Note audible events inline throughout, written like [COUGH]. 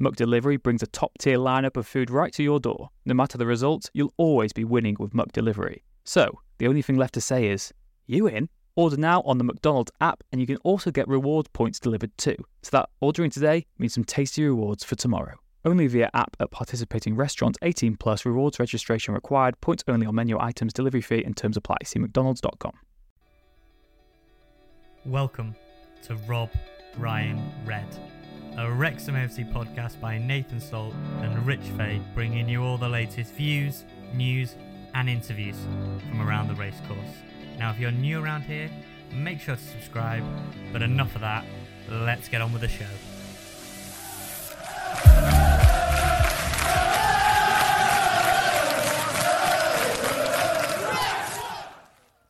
McDelivery brings a top tier lineup of food right to your door. No matter the result, you'll always be winning with McDelivery. So, the only thing left to say is, you in? Order now on the McDonald's app, and you can also get reward points delivered too. So that ordering today means some tasty rewards for tomorrow. Only via app at participating restaurants 18 plus rewards registration required, points only on menu items, delivery fee and terms apply. See McDonald's.com. Welcome to Rob Ryan Red, a Wrexham FC podcast by Nathan Salt and Rich Fay, bringing you all the latest views, news, and interviews from around the racecourse. Now, if you're new around here, make sure to subscribe. But enough of that, let's get on with the show.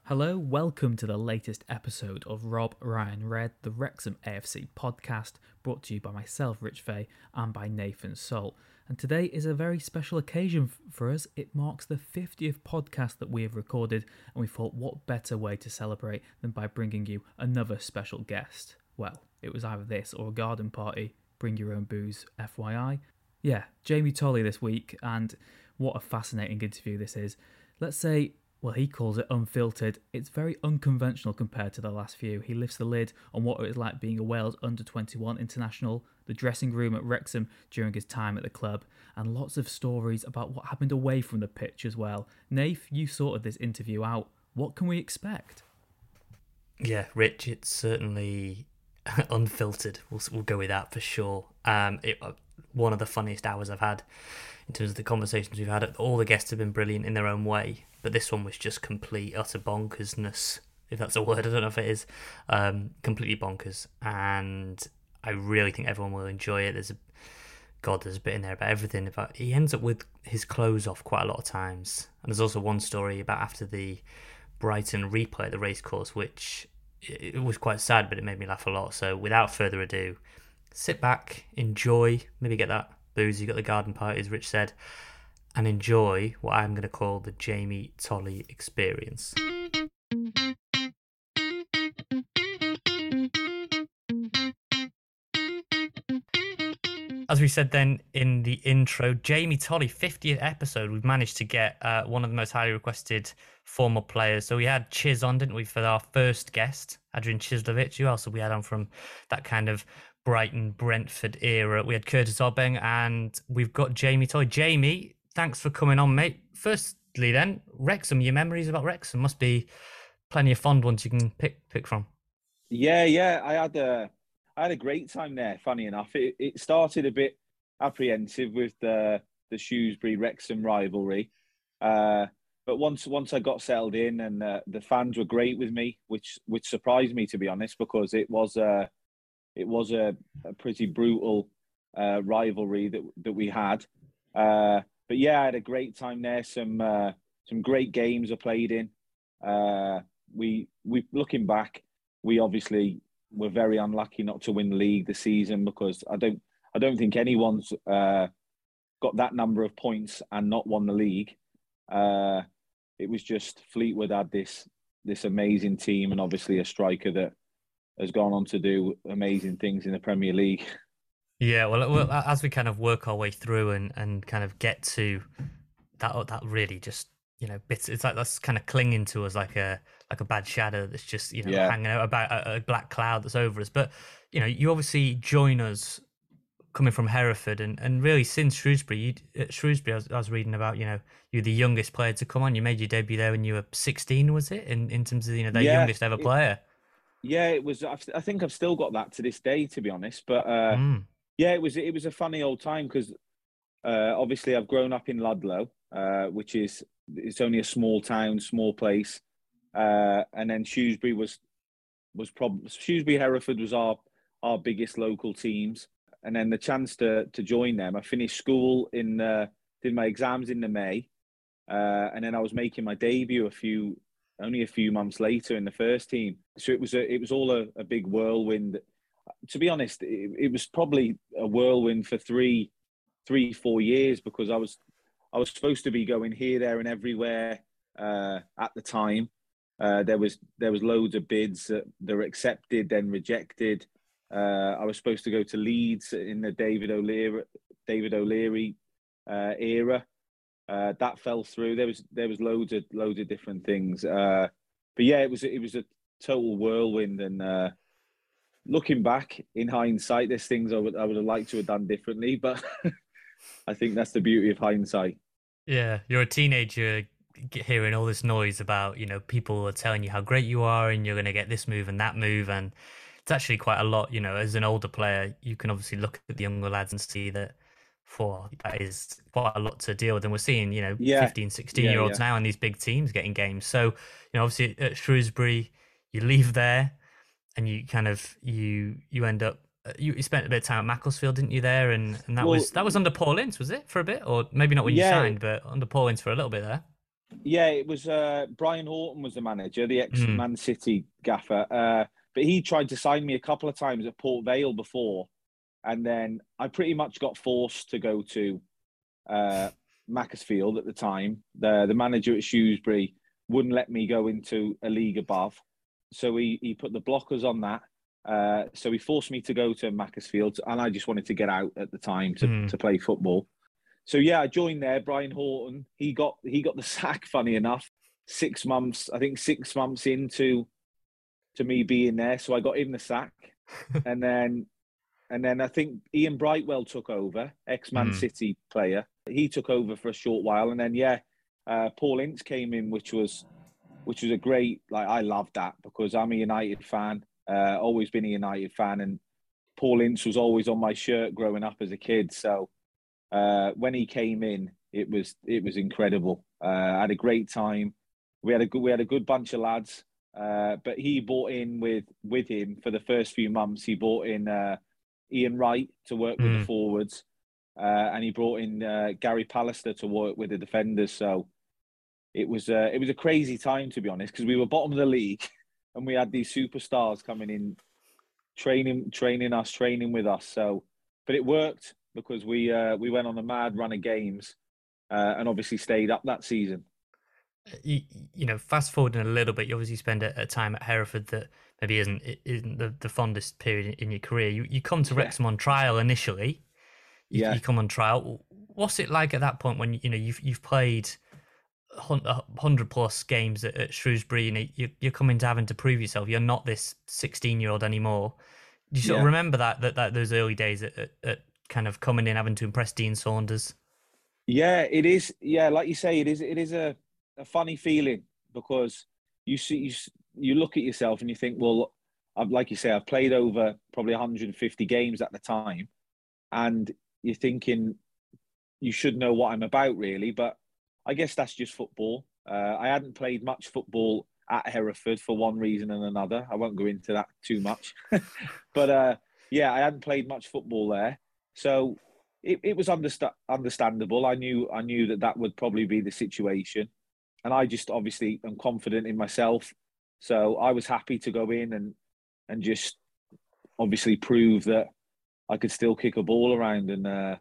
Hello, welcome to the latest episode of Rob Ryan Red, the Wrexham AFC podcast, brought to you by myself, Rich Fay, and by Nathan Salt. And today is a very special occasion for us. It marks the 50th podcast that we have recorded, and we thought what better way to celebrate than by bringing you another special guest? Well, it was either this or a garden party. Bring your own booze, FYI. Yeah, Jamie Tolley this week, and what a fascinating interview this is. Let's say well, he calls it unfiltered. It's very unconventional compared to the last few. He lifts the lid on what it was like being a Wales under 21 international, the dressing room at Wrexham during his time at the club, and lots of stories about what happened away from the pitch as well. Nath, you sorted this interview out. What can we expect? Yeah, Rich, it's certainly [LAUGHS] unfiltered. We'll, we'll go with that for sure. Um, it, uh, one of the funniest hours I've had in terms of the conversations we've had. All the guests have been brilliant in their own way, but this one was just complete utter bonkersness, if that's a word. [LAUGHS] I don't know if it is. Um, completely bonkers, and I really think everyone will enjoy it. There's a God, there's a bit in there about everything. About he ends up with his clothes off quite a lot of times, and there's also one story about after the Brighton replay at the racecourse, which it was quite sad, but it made me laugh a lot. So without further ado, sit back, enjoy, maybe get that booze. You got the garden party, as Rich said, and enjoy what I'm going to call the Jamie Tolley experience. As we said then in the intro, Jamie Tolley, 50th episode, we've managed to get uh, one of the most highly requested former players. So we had Chiz on, didn't we, for our first guest, Adrian Cieslewicz. Who else have we had on from that kind of Brighton Brentford era? We had Curtis Obeng, and we've got Jamie Tolley. Jamie, thanks for coming on, mate. Firstly, then, Wrexham, your memories about Wrexham must be plenty of fond ones you can pick pick from. Yeah, yeah, I had a I had a great time there. Funny enough, it, it started a bit apprehensive with the the Shrewsbury Wrexham rivalry, uh, but once once I got settled in and uh, the fans were great with me, which which surprised me to be honest, because it was a it was a, a pretty brutal uh, rivalry that that we had. Uh, but yeah, I had a great time there. Some uh, some great games I played in. Uh, we we looking back, we obviously were very unlucky not to win the league this season because I don't I don't think anyone's uh, got that number of points and not won the league. Uh, it was just Fleetwood had this this amazing team and obviously a striker that has gone on to do amazing things in the Premier League. Yeah, well, well, as we kind of work our way through and, and kind of get to that, that really just you know bits. It's like that's kind of clinging to us like a like a bad shadow that's just you know Yeah. hanging out about a, a black cloud that's over us. But you know, you obviously join us coming from Hereford, and, and really since Shrewsbury, you, at Shrewsbury, I was, I was reading about you know you're the youngest player to come on. You made your debut there when you were 16, was it? In in terms of you know the Yeah, youngest ever it- player. Yeah, it was. I I think I've still got that to this day, to be honest. But uh, Mm. yeah, it was. It was a funny old time because uh, obviously I've grown up in Ludlow, uh, which is it's only a small town, small place, uh, and then Shrewsbury was was probably Shrewsbury Hereford was our our biggest local teams, and then the chance to to join them. I finished school in uh, did my exams in the May, uh, and then I was making my debut a few only a few months later in the first team. So it was a it was all a, a big whirlwind. To be honest, it, it was probably a whirlwind for three three four years because I was I was supposed to be going here there and everywhere uh, at the time. Uh, there was there was loads of bids that, that were accepted then rejected. Uh, I was supposed to go to Leeds in the David O'Leary David O'Leary uh, era. Uh, that fell through. There was there was loads of loads of different things. Uh, but yeah, it was it was a total whirlwind. And uh, looking back in hindsight, there's things I would I would have liked to have done differently. But [LAUGHS] I think that's the beauty of hindsight. Yeah, you're a teenager hearing all this noise about, you know, people are telling you how great you are and you're going to get this move and that move. And it's actually quite a lot, you know, as an older player, you can obviously look at the younger lads and see that for that is quite a lot to deal with. And we're seeing, you know, Yeah. 15, 16 Yeah, year olds yeah. now in these big teams getting games. So, you know, obviously at Shrewsbury, you leave there and you kind of, you, you end up, uh, you, you spent a bit of time at Macclesfield, didn't you? There, and, and that Well- was that was under Paul Ince, was it for a bit, or maybe not when you signed, but under Paul Ince for a little bit there. Yeah, it was uh, Brian Horton was the manager, the ex Mm. Man City gaffer. Uh, but he tried to sign me a couple of times at Port Vale before, and then I pretty much got forced to go to uh, Macclesfield at the time. The the manager at Shrewsbury wouldn't let me go into a league above, so he he put the blockers on that. Uh, so he forced me to go to Macclesfield, and I just wanted to get out at the time to, Mm. to play football. So yeah, I joined there. Brian Horton, he got he got the [LAUGHS] sack. Funny enough, six months, I think six months into to me being there, so I got in the sack, [LAUGHS] and then and then I think Ian Brightwell took over, ex Man Mm. City player. He took over for a short while, and then yeah, uh, Paul Ince came in, which was which was a great like I loved that because I'm a United fan, uh, always been a United fan, and Paul Ince was always on my shirt growing up as a kid. So uh, when he came in, it was it was incredible. Uh, I had a great time. We had a good we had a good bunch of lads. Uh, but he brought in with with him for the first few months. He brought in uh, Ian Wright to work with Mm. the forwards, uh, and he brought in uh, Gary Pallister to work with the defenders. So it was uh, it was a crazy time to be honest because we were bottom of the league, [LAUGHS] and we had these superstars coming in, training training us, training with us. So, but it worked because we uh, we went on a mad run of games, uh, and obviously stayed up that season. you, you know, fast forwarding a little bit, you obviously spend a, a time at Hereford that maybe isn't isn't the, the fondest period in your career. You you come to Yeah. Wrexham on trial initially. You, Yeah. you come on trial. What's it like at that point when you know you've you've played hundred plus games at, at Shrewsbury and you you're coming to having to prove yourself. You're not this sixteen year old anymore. Do you sort of remember that, that that those early days at, at, at kind of coming in having to impress Dean Saunders? Yeah, it is. Yeah, like you say, it is. It is a, a funny feeling because you see, you, you look at yourself and you think, well, I've, like you say, I've played over probably 150 games at the time, and you're thinking you should know what I'm about, really. But I guess that's just football. Uh, I hadn't played much football at Hereford for one reason and another. I won't go into that too much, [LAUGHS] but uh, yeah, I hadn't played much football there, so it, it was understa- understandable. I knew I knew that that would probably be the situation, and I just obviously am confident in myself. So I was happy to go in and and just obviously prove that I could still kick a ball around. And uh,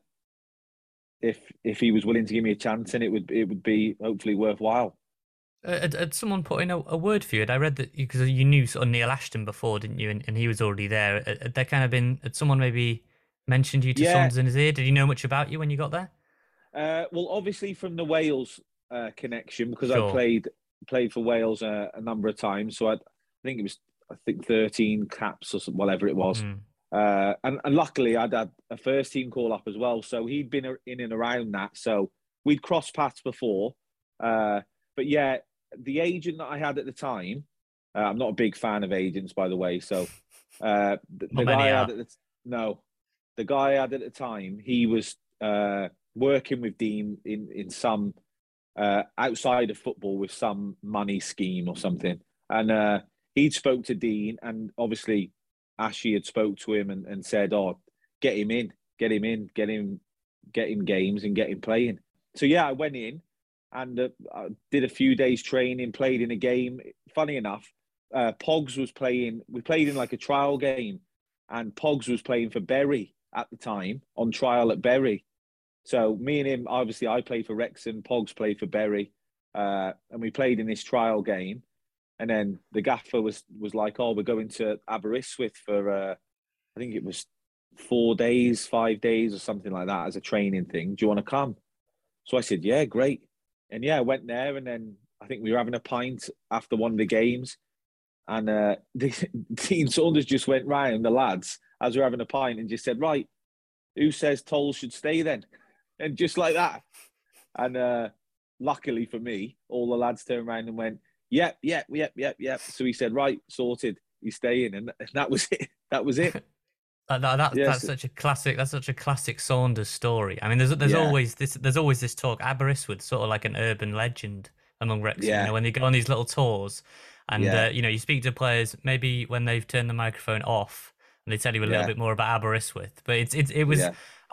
if if he was willing to give me a chance, and it would it would be hopefully worthwhile. Uh, Had, had someone put in a, a word for you? Had I read that because you knew sort of Neil Ashton before, didn't you? And, and he was already there. Had, had there kind of been? Had someone maybe mentioned you to Yeah. Saunders in his ear? Did he know much about you when you got there? Uh, well, obviously from the Wales uh, connection because I played played for Wales uh, a number of times. So I, I think it was I think thirteen caps or some- whatever it was. Mm. Uh, and, and luckily, I'd had a first team call up as well. So he'd been in and around that. So we'd crossed paths before. Uh, but yeah, the agent that I had at the time, Uh, I'm not a big fan of agents, by the way. So [LAUGHS] uh, the, the guy I had at the, no, the guy I had at the time, he was uh, working with Dean in in some uh, outside of football with some money scheme or something, and uh, he'd spoke to Dean, and obviously Ashley had spoke to him and, and said, "Oh, get him in, get him in, get him, get him games and get him playing." So yeah, I went in and uh, I did a few days training, played in a game. Funny enough, uh, Pogs was playing. We played in like a trial game, and Pogs was playing for Bury at the time on trial at Bury. So me and him, obviously, I played for Wrexham. Pogs played for Bury, uh, and we played in this trial game. And then the gaffer was was like, "Oh, we're going to Aberystwyth for, uh, I think it was four days, five days, or something like that as a training thing. Do you want to come?" So I said, "Yeah, great." And yeah, I went there, and then I think we were having a pint after one of the games, and uh, [LAUGHS] the Dean Saunders just went round the lads as we were having a pint and just said, "Right, who says Toll should stay then?" And just like that, and uh, luckily for me, all the lads turned around and went, "Yep, yep, yep, yep, yep." So he said, "Right, sorted, he's staying," and that was [LAUGHS] it. That was it. [LAUGHS] That, that, that- Yes. That's such a classic. That's such a classic Saunders story. I mean, there's there's Yeah. always this there's always this talk. Aberystwyth, sort of like an urban legend among Wrexham. Yeah. You know, when they go on these little tours, and Yeah. uh, you know, you speak to players maybe when they've turned the microphone off, and they tell you a little bit more about Aberystwyth. But it's it's it was.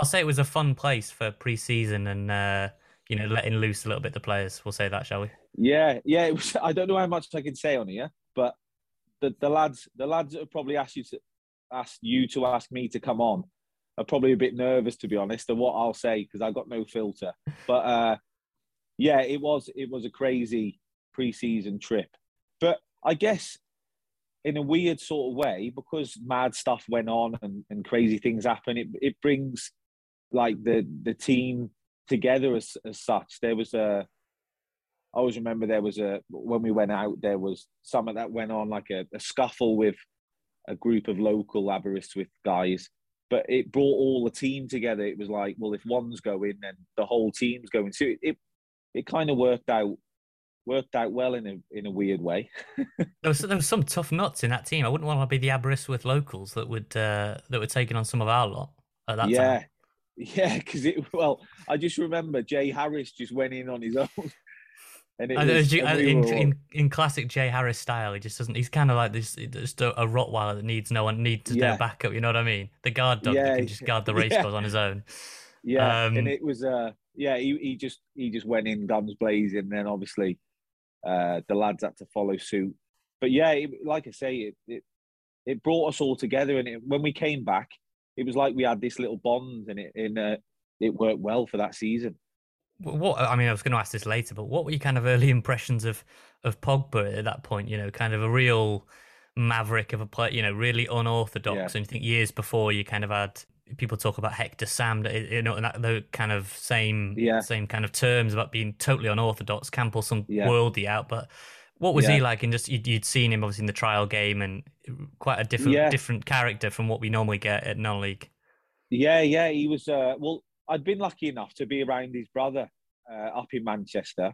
I'll say it was a fun place for pre-season and uh, you know letting loose a little bit the players. We'll say that, shall we? Yeah, yeah. It was. [LAUGHS] I don't know how much I can say on here, but the, the lads, the lads that have probably asked you to ask you to ask me to come on are probably a bit nervous, to be honest, of what I'll say because I've got no filter. [LAUGHS] But uh, yeah, it was it was a crazy pre-season trip. But I guess in a weird sort of way, because mad stuff went on and, and crazy things happen, it it brings like the the team together as as such. There was a I always remember there was a when we went out there was something that went on like a, a scuffle with a group of local Aberystwyth with guys, but it brought all the team together. It was like, well, if one's going, then the whole team's going. So it it, it kind of worked out worked out well in a in a weird way. [LAUGHS] There was there was some tough nuts in that team. I wouldn't want to be the Aberystwyth locals that would uh, that were taking on some of our lot at that yeah, time. Yeah, because it well, I just remember Jay Harris just went in on his own. [LAUGHS] And it And was, you- and uh, in, in in classic Jay Harris style, he just doesn't. He's kind of like this, just a, a Rottweiler that needs no one needs to Yeah. do backup. You know what I mean? The guard dog that Yeah, can just guard the [LAUGHS] race yeah. course on his own. Yeah, Um, and it was uh yeah, he, he just he just went in guns blazing, and then obviously uh the lads had to follow suit. But yeah, it, like I say, it, it it brought us all together, and it, when we came back, it was like we had this little bond, and it and uh, it worked well for that season. Wh- What I mean, I was going to ask this later, but what were your kind of early impressions of of Pogba at that point? You know, kind of a real maverick of a player. You know, really unorthodox. Yeah. And you think years before, you kind of had people talk about Hector Sam, you know, and that the kind of same Yeah. same kind of terms about being totally unorthodox. Campbell some Yeah. worldy out, but what was he like? And just you'd, you'd seen him obviously in the trial game, and quite a different Yeah. different character from what we normally get at non-league. Yeah, yeah, he was. Uh, well, I'd been lucky enough to be around his brother uh, up in Manchester,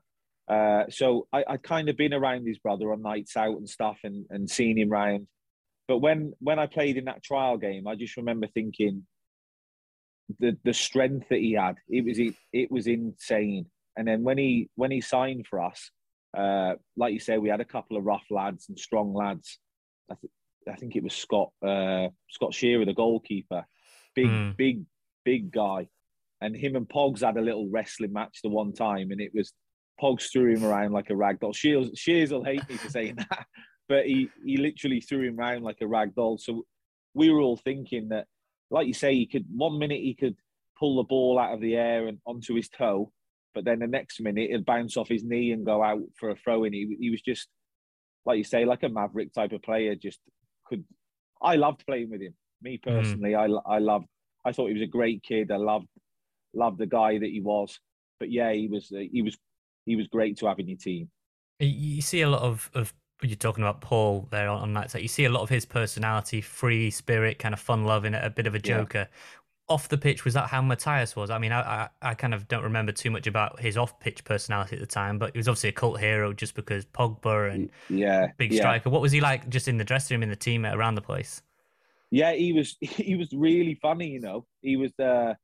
uh, so I, I'd kind of been around his brother on nights out and stuff, and, and seen him round. But when when I played in that trial game, I just remember thinking the the strength that he had. It was it, it was insane. And then when he when he signed for us, uh, like you say, we had a couple of rough lads and strong lads. I, th- I think it was Scott uh, Scott Shearer, the goalkeeper, big Hmm. big big guy, and him and Pogs had a little wrestling match the one time, and it was Pogs threw him around like a rag doll. Shears Shears will hate me for saying [LAUGHS] that, but he he literally threw him around like a rag doll. So we were all thinking that, like you say, he could one minute he could pull the ball out of the air and onto his toe, but then the next minute he'd bounce off his knee and go out for a throw in. He he was just like you say, like a maverick type of player. Just could. I loved playing with him. Me mm. personally, I I loved. I thought he was a great kid. I loved loved the guy that he was. But yeah, he was he was he was great to have in your team. You- see a lot of, of you're talking about Paul there on, on nights out. You see a lot of his personality, free spirit, kind of fun loving, a bit of a Yeah. Off the pitch was that how Mathias was? I mean, I, I, I kind of don't remember too much about his off pitch personality at the time, but he was obviously a cult hero just because Pogba and yeah, big yeah. striker. What was he like just in the dressing room, in the team, around the place? Yeah, he was [LAUGHS] he was really funny. You know, he was uh,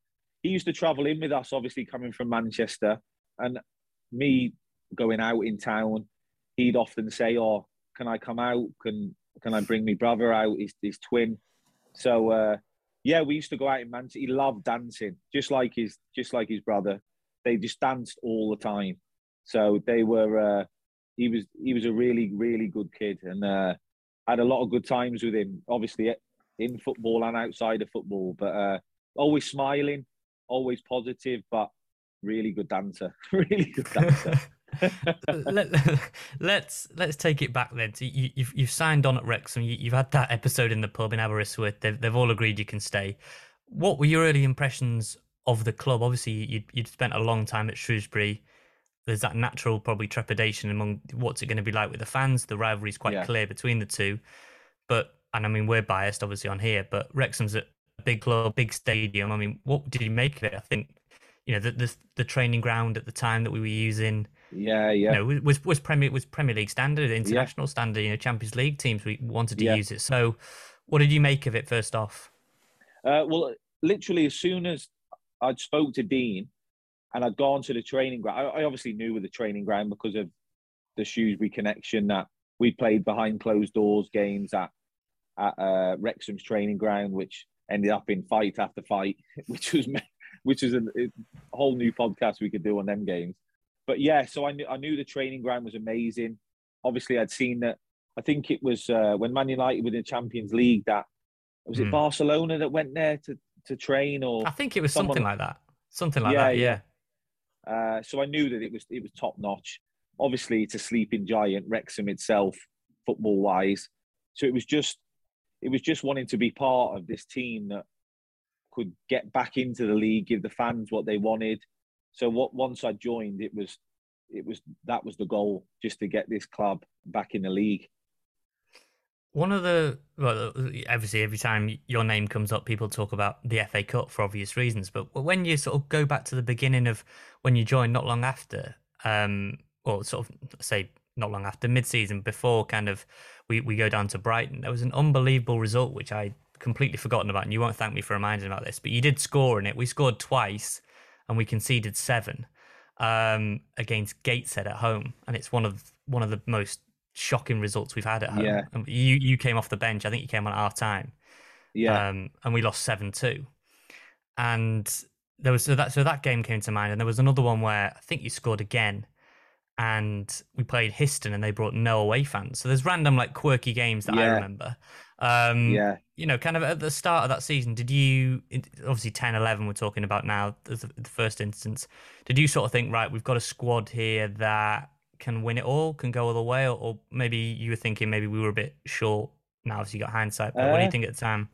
he used to travel in with us, obviously coming from Manchester, and me going out in town. He'd often say, "Oh, can I come out? Can can I bring my brother out? His his twin." So uh, yeah, we used to go out in Manchester. He loved dancing, just like his just like his brother. They just danced all the time. So they were. Uh, he was he was a really really good kid, and uh, had a lot of good times with him. Obviously in football and outside of football, but uh, always smiling, always positive, but really good dancer. [LAUGHS] really good dancer. [LAUGHS] [LAUGHS] Let, us let's, let's take it back then. So you, have you've, you've signed on at Wrexham. You, have had that episode in the pub in Aberystwyth. They've they've all agreed you can stay. What were your early impressions of the club? Obviously, you'd, you'd spent a long time at Shrewsbury. There's that natural probably trepidation among what's it going to be like with the fans. The rivalry is quite yeah. clear between the two, but and I mean we're biased obviously on here, but Wrexham's a big club, big stadium. I mean, what did you make of it? I think you know the the, the training ground at the time that we were using yeah, yeah. You know, was was Premier was Premier League standard, international yeah. standard. You know, Champions League teams we wanted to yeah. use it. So, what did you make of it first off? Uh, well, literally as soon as I'd spoke to Dean and I'd gone to the training ground, I, I obviously knew with the training ground because of the Shrewsbury connection that we played behind closed doors games at at uh, Wrexham's training ground, which ended up in fight after fight, [LAUGHS] which was which is a, a whole new podcast we could do on them games but yeah, so I knew I knew the training ground was amazing. Obviously, I'd seen that. I think it was uh, when Man United were in the Champions League that was it mm. Barcelona that went there to to train, or I think it was someone... something like that. Something like yeah, that. Yeah. yeah. Uh, so I knew that it was it was top notch. Obviously, it's a sleeping giant, Wrexham itself, football wise. So it was just it was just wanting to be part of this team that could get back into the league, give the fans what they wanted, so what once I joined, it was it was that was the goal, just to get this club back in the league. One of the well, obviously, every time your name comes up, people talk about the FA Cup for obvious reasons. But when you sort of go back to the beginning of when you joined, not long after, um, or sort of say not long after mid-season, before kind of we we go down to Brighton, there was an unbelievable result which I completely forgotten about, and you won't thank me for reminding about this, but you did score in it. We scored twice and we conceded seven um, against Gateshead at home, and it's one of one of the most shocking results we've had at home. Yeah. you you came off the bench. I think you came on at half time. Yeah. Um, and we lost seven two, and there was so that so that game came to mind, and there was another one where I think you scored again, and we played Histon, and they brought no away fans. So there's random like quirky games that yeah. I remember. Um, yeah. You know, kind of at the start of that season, did you, obviously 10 11, we're talking about now, the, the first instance, did you sort of think, right, we've got a squad here that can win it all, can go all the way, or, or maybe you were thinking maybe we were a bit short now, obviously you got hindsight, but uh, what do you uh, think at the time?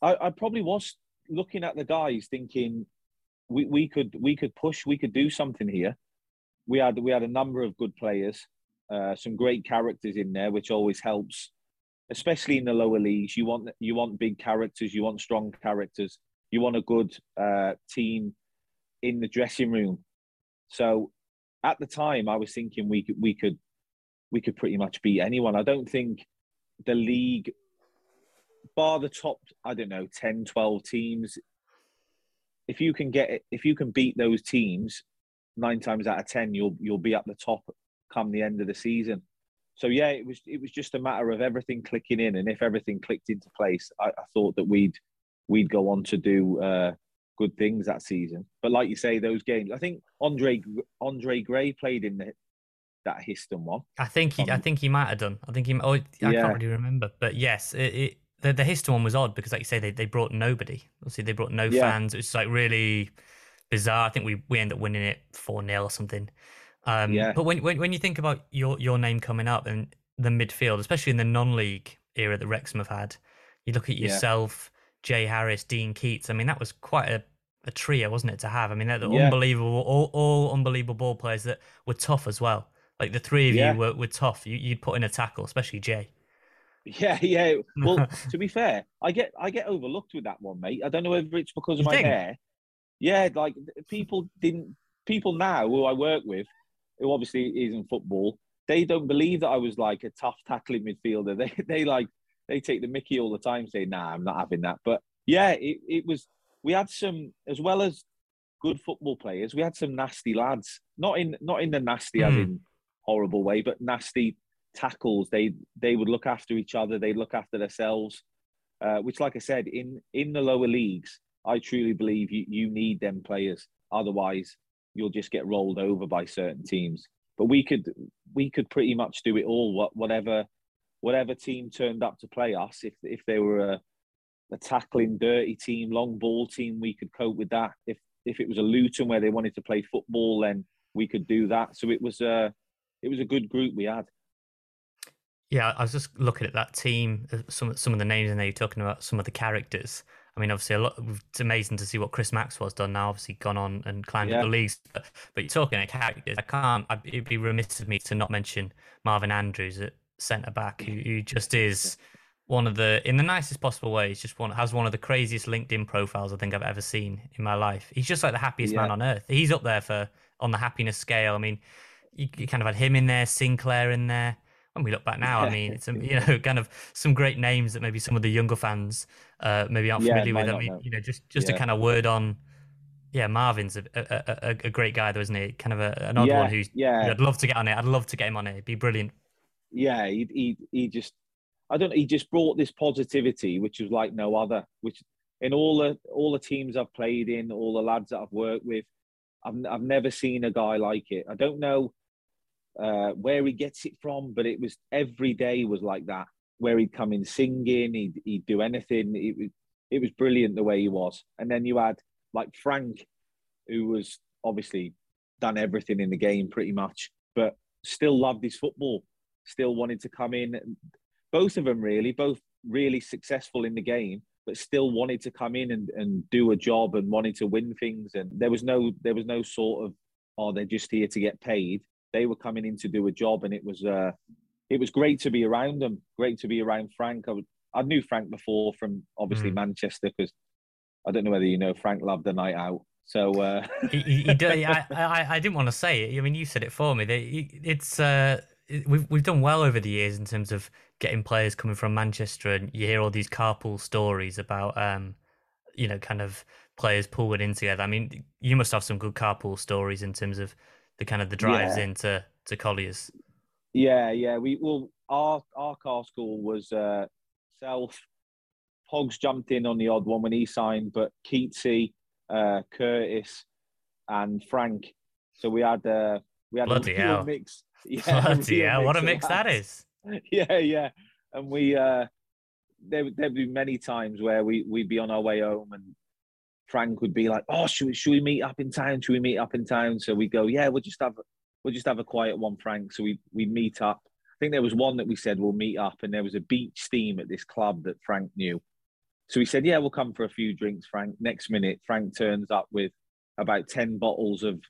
I, I probably was looking at the guys thinking we, we could we could push, we could do something here. We had we had a number of good players, uh, some great characters in there, which always helps especially in the lower leagues. You want you want big characters, you want strong characters, you want a good uh, team in the dressing room. So at the time, I was thinking we could we could we could pretty much beat anyone. I don't think the league, bar the top, I don't know, 10, 12 teams. If you can get it, if you can beat those teams, nine times out of ten, you'll you'll be at the top come the end of the season so yeah, it was it was just a matter of everything clicking in, and if everything clicked into place, I, I thought that we'd we'd go on to do uh, good things that season. But like you say, those games, I think Andre Andre Gray played in the, that Histon one. I think he, um, I think he might have done. I think he. Oh, I yeah. can't really remember, but yes, it, it, the the Histon one was odd because, like you say, they, they brought nobody. Obviously, they brought no yeah. fans. It was like really bizarre. I think we we ended up winning it four 0 or something. Um, yeah. But when, when when you think about your your name coming up and the midfield, especially in the non-league era that Wrexham have had, you look at yourself, yeah. Jay Harris, Dean Keats. I mean, that was quite a, a trio, wasn't it, to have? I mean, they're yeah. unbelievable, all, all unbelievable ball players that were tough as well. Like the three of you were, were tough. You, you'd put in a tackle, especially Jay. Yeah, yeah. Well, [LAUGHS] to be fair, I get I get overlooked with that one, mate. I don't know whether it's because of You my think? hair. Yeah, like people didn't people now who I work with, who obviously isn't football, they don't believe that I was like a tough tackling midfielder. [LAUGHS] They they like they take the Mickey all the time, saying, "Nah, I'm not having that." But yeah, it, it was. We had some as well as good football players. We had some nasty lads, not in not in the nasty as Hmm. in horrible way, but nasty tackles. They they would look after each other. They look after themselves. Uh, which, like I said, in in the lower leagues, I truly believe you you need them players. Otherwise, you'll just get rolled over by certain teams. But we could we could pretty much do it all. What whatever whatever team turned up to play us, if if they were a, a tackling dirty team, long ball team, we could cope with that. If if it was a Luton where they wanted to play football, then we could do that. So it was a it was a good group we had. Yeah, I was just looking at that team. uh, Some some of the names in there. You're talking about some of the characters. I mean, obviously, a lot. It's amazing to see what Chris Maxwell's done now. Obviously, gone on and climbed Yeah. up the leagues. But, but you're talking about characters. I can't. I'd, it'd be remiss of me to not mention Marvin Andrews at centre back, who, who just is one of the, in the nicest possible way, he's just one has one of the craziest LinkedIn profiles I think I've ever seen in my life. He's just like the happiest man on earth. He's up there for on the happiness scale. I mean, you, you kind of had him in there, Sinclair in there. When we look back now, I mean, it's um, you know [LAUGHS] kind of some great names that maybe some of the younger fans uh, maybe aren't Yeah, familiar with. I mean, know. you know, just just Yeah. a kind of word on. Yeah, Marvin's a, a, a, a great guy, though, isn't he? Kind of a, an odd Yeah, one who's. yeah. I'd love to get on it. I'd love to get him on it. It'd be brilliant. yeah, he he he just I don't know, he just brought this positivity which was like no other. Which in all the all the teams I've played in, all the lads that I've worked with, I've I've never seen a guy like it. I don't know uh, where he gets it from, but it was every day was like that. Where he'd come in singing, he'd he'd do anything. It was it was brilliant the way he was. And then you had like Frank, who was obviously done everything in the game pretty much, but still loved his football still wanted to come in. Both of them really, both really successful in the game, but still wanted to come in and, and do a job and wanted to win things. And there was no there was no sort of oh they're just here to get paid. They were coming in to do a job, and it was uh it was great to be around them. Great to be around Frank. I, I knew Frank before from obviously Mm. Manchester because I don't know whether you know Frank loved the night out. So uh, [LAUGHS] he, he, he do, [LAUGHS] I, I, I didn't want to say it. I mean, you said it for me. They- It's uh, we've we've done well over the years in terms of getting players coming from Manchester, and you hear all these carpool stories about um, you know, kind of players pulling in together. I mean, you must have some good carpool stories in terms of the kind of the drives Yeah. into to Colliers. Yeah, yeah. We well, our our car school was uh, self. Pogs jumped in on the odd one when he signed, but Keatsy, uh, Curtis, and Frank. So we had uh, we had Bloody a real mix. Yeah, Bloody real hell, [LAUGHS] what a mix that lads. [LAUGHS] Yeah, yeah. And we uh, there there'd be many times where we we'd be on our way home and Frank would be like, "Oh, should we, should we meet up in town? Should we meet up in town?" So we go, "Yeah, we'll just have we'll just have a quiet one, Frank." So we we meet up. I think there was one that we said we'll meet up, and there was a beach steam at this club that Frank knew. So we said, "Yeah, we'll come for a few drinks, Frank." Next minute, Frank turns up with about ten bottles of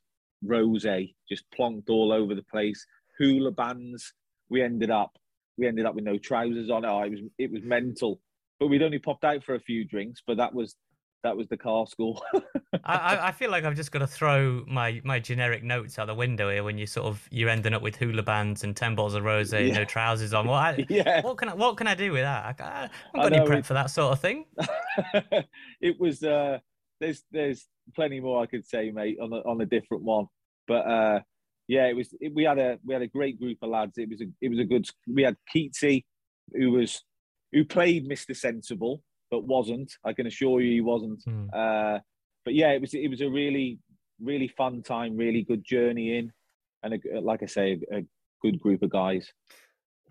rosé, just plonked all over the place. Hula bands. We ended up we ended up with no trousers on. Oh, it was it was mental. But we'd only popped out for a few drinks, but that was that was the car school. [LAUGHS] I, I- feel like I've just got to throw my, my generic notes out the window here when you sort of you're ending up with hula bands and ten bottles of rose and no trousers on. What I, [LAUGHS] yeah. what can I, what can I do with that? I, ca- I haven't I got any prep it- for that sort of thing. [LAUGHS] it was uh there's there's plenty more I could say, mate, on a on a different one. But uh yeah, it was it, we had a we had a great group of lads. It was a it was a good we had Keatsy who was who played Mr. Sensible but wasn't. I can assure you he wasn't. Hmm. Uh but yeah, it was it was a really really fun time, really good journey in and a, like I say a, a good group of guys.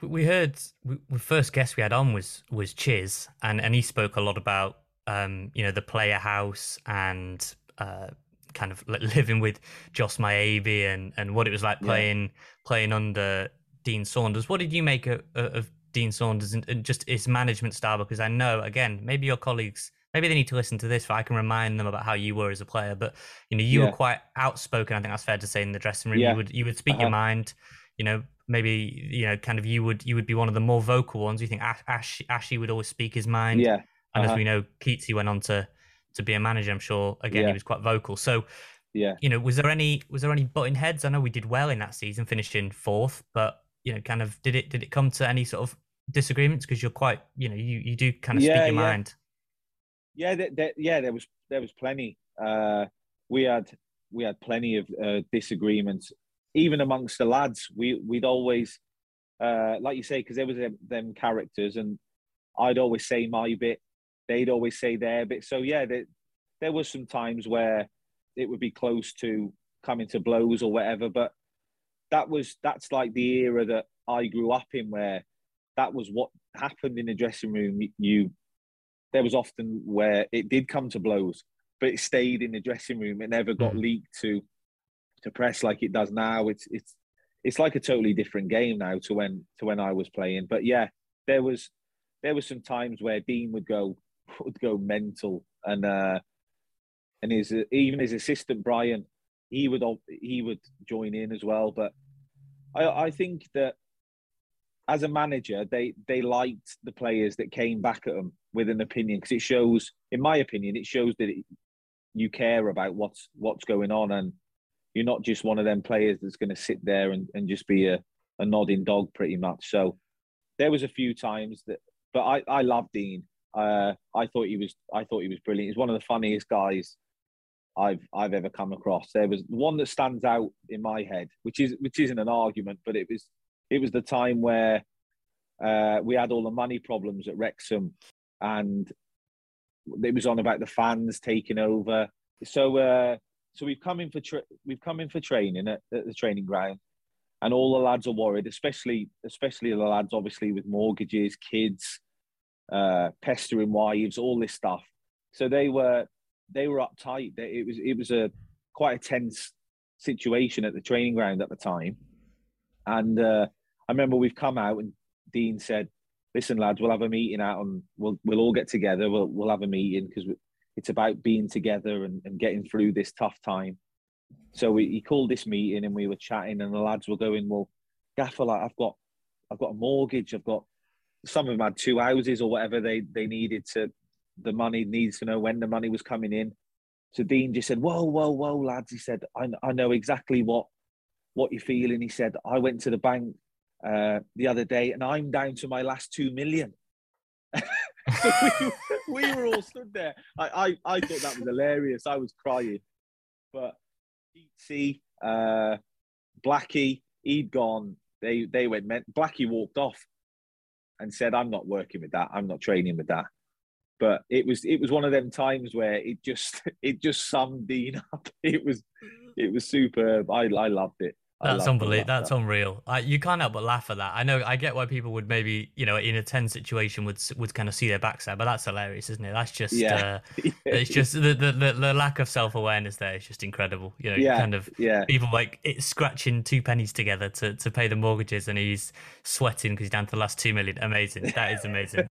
We- heard we, the first guest we had on was was Chiz, and and he spoke a lot about um you know the player house and uh kind of [LAUGHS] living with Joss Mayebi and and what it was like Yeah. playing playing under Dean Saunders. What did you make of, of Dean Saunders and, and just his management style? Because I know again maybe your colleagues. Maybe they need to listen to this, so I can remind them about how you were as a player. But you know, you Yeah. were quite outspoken. I think that's fair to say in the dressing room. Yeah. You would you would speak your Uh-huh. mind. You know, maybe you know, kind of you would you would be one of the more vocal ones. You think Ash, Ash Ashy would always speak his mind. Yeah. And Uh-huh. as we know, Keatsy went on to to be a manager. I'm sure again he was quite vocal. So Yeah. you know, was there any was there any butting heads? I know we did well in that season, finishing fourth, but you know, kind of did it did it come to any sort of disagreements? Because you're quite you know you you do kind of Yeah, speak your yeah. mind. Yeah, there, there, yeah, there was there was plenty. Uh, we had we had plenty of uh, disagreements, even amongst the lads. We we'd always, uh, like you say, because there was them, them characters, and I'd always say my bit, they'd always say their bit. So yeah, there, there was some times where it would be close to coming to blows or whatever, but that was that's like the era that I grew up in, where that was what happened in the dressing room. You there was often where it did come to blows, but it stayed in the dressing room. It never got Mhm. leaked to to press like it does now. It's it's it's like a totally different game now to when to when I was playing. But yeah, there was there was some times where Dean would go [LAUGHS] would go mental, and uh, and his even his assistant Brian, he would he would join in as well. But I I think that as a manager, they they liked the players that came back at them with an opinion because it shows, in my opinion, it shows that it, you care about what's what's going on and you're not just one of them players that's going to sit there and, and just be a, a nodding dog pretty much. So there was a few times that, but I I love Dean. Uh, I thought he was I thought he was brilliant. He's one of the funniest guys I've I've ever come across. There was one that stands out in my head, which is which isn't an argument, but it was it was the time where uh, we had all the money problems at Wrexham, and it was on about the fans taking over. So uh, so we've come in for tra- we've come in for training at, at the training ground, and all the lads are worried, especially especially the lads obviously with mortgages, kids, uh, pestering wives, all this stuff. So they were they were uptight. It was it was a quite a tense situation at the training ground at the time, and uh, I remember we've come out and Dean said, "Listen, lads, we'll have a meeting out and we'll we'll all get together. We'll we'll have a meeting because it's about being together and, and getting through this tough time." So we, he called this meeting and we were chatting, and the lads were going, "Well, Gaffer, like I've got I've got a mortgage. I've got some of them had two houses or whatever they they needed to. The money needs to know when the money was coming in." So Dean just said, "Whoa, whoa, whoa, lads!" He said, "I I know exactly what what you're feeling." He said, "I went to the bank uh, the other day, and I'm down to my last two million. [LAUGHS] we, we were all stood there. I, I, I thought that was hilarious. I was crying. But see, uh, Blackie, he'd gone. They they went. Blackie walked off and said, "I'm not working with that. I'm not training with that." But it was it was one of them times where it just [LAUGHS] it just summed Dean up. [LAUGHS] It was it was superb. I I loved it. I That's unbelievable. That's that. unreal. I, you can't help but laugh at that. I know. I get why people would maybe, you know, in a tense situation would would kind of see their backside, but that's hilarious, isn't it? That's just, Yeah. uh, [LAUGHS] it's just the, the the the lack of self awareness there is just incredible. You know, Yeah. kind of yeah. people like it's scratching two pennies together to to pay the mortgages, and he's sweating because he's down to the last two million. Amazing. That is amazing.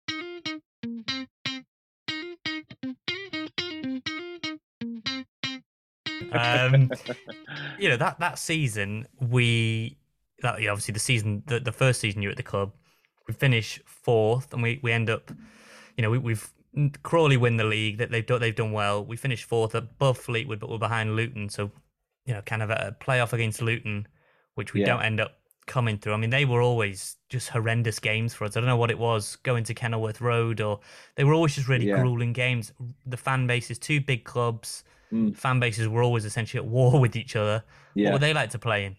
[LAUGHS] um, you know that that season we that yeah, obviously the season the, the first season you were at the club we finish fourth and we, we end up you know we, we've Crawley win the league that they've done they've done well. We finished fourth above Fleetwood but we're behind Luton. So you know kind of a playoff against Luton which we Yeah. don't end up coming through. I mean they were always just horrendous games for us. I don't know what it was going to Kenilworth Road or they were always just really Yeah. grueling games. The fan bases two big clubs Mm. fan bases were always essentially at war [LAUGHS] with each other Yeah. what would they like to play in?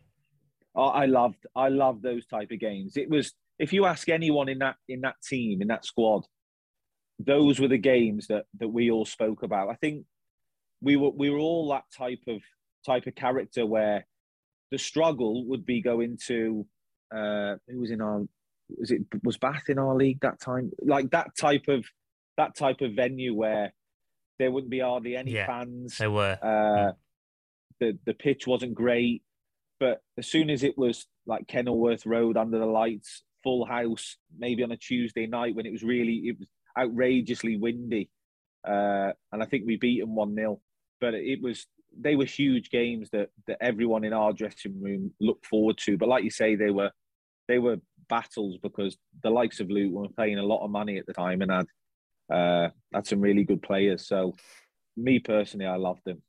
I I loved I loved those type of games. It was if you ask anyone in that in that team in that squad, those were the games that that we all spoke about. I think we were we were all that type of type of character where the struggle would be going to uh, who was in our was it was Bath in our league that time like that type of that type of venue where there wouldn't be hardly any Yeah, fans They were. uh, the the pitch wasn't great, but as soon as it was like Kenilworth Road under the lights, full house, maybe on a Tuesday night when it was really it was outrageously windy, uh, and I think we beat them one 0 But it was they were huge games that that everyone in our dressing room looked forward to. But like you say, they were they were battles because the likes of Luton were paying a lot of money at the time and had uh, had some really good players. So, me personally, I loved them.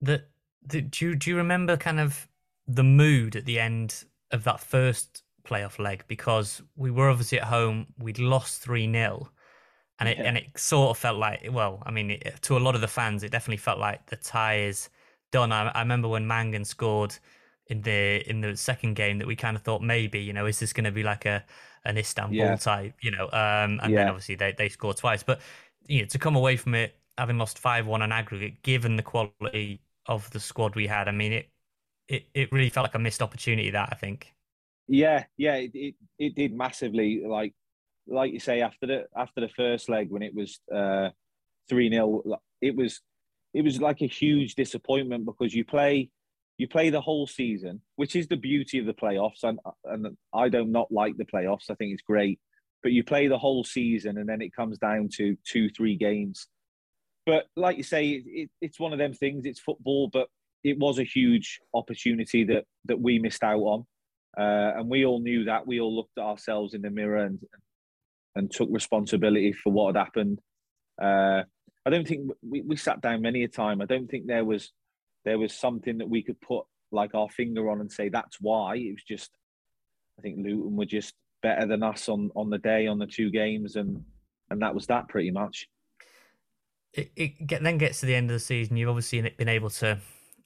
The, the do you, do you remember kind of the mood at the end of that first playoff leg? Because we were obviously at home, we'd lost three 0 and it Yeah. and it sort of felt like well, I mean, it, to a lot of the fans, it definitely felt like the tie is done. I, I remember when Mangan scored in the in the second game that we kind of thought maybe you know is this going to be like a an Istanbul Yeah. type you know um and then obviously they they scored twice but you know to come away from it having lost five one on aggregate given the quality of the squad we had I mean it it it really felt like a missed opportunity that I think Yeah, yeah, it, it, it did massively. Like like you say, after the after the first leg when it was uh three 0 it was it was like a huge disappointment because you play you play the whole season, which is the beauty of the playoffs. And and I don't not like the playoffs. I think it's great, but you play the whole season and then it comes down to two three games. But like you say, it, it, it's one of them things. It's football, but it was a huge opportunity that that we missed out on. Uh, and we all knew that. We all looked at ourselves in the mirror and and took responsibility for what had happened. Uh, I don't think we, we sat down many a time. I don't think there was there was something that we could put like our finger on and say that's why. It was just I think Luton were just better than us on on the day on the two games and and that was that pretty much. it, it then gets to the end of the season you've obviously been able to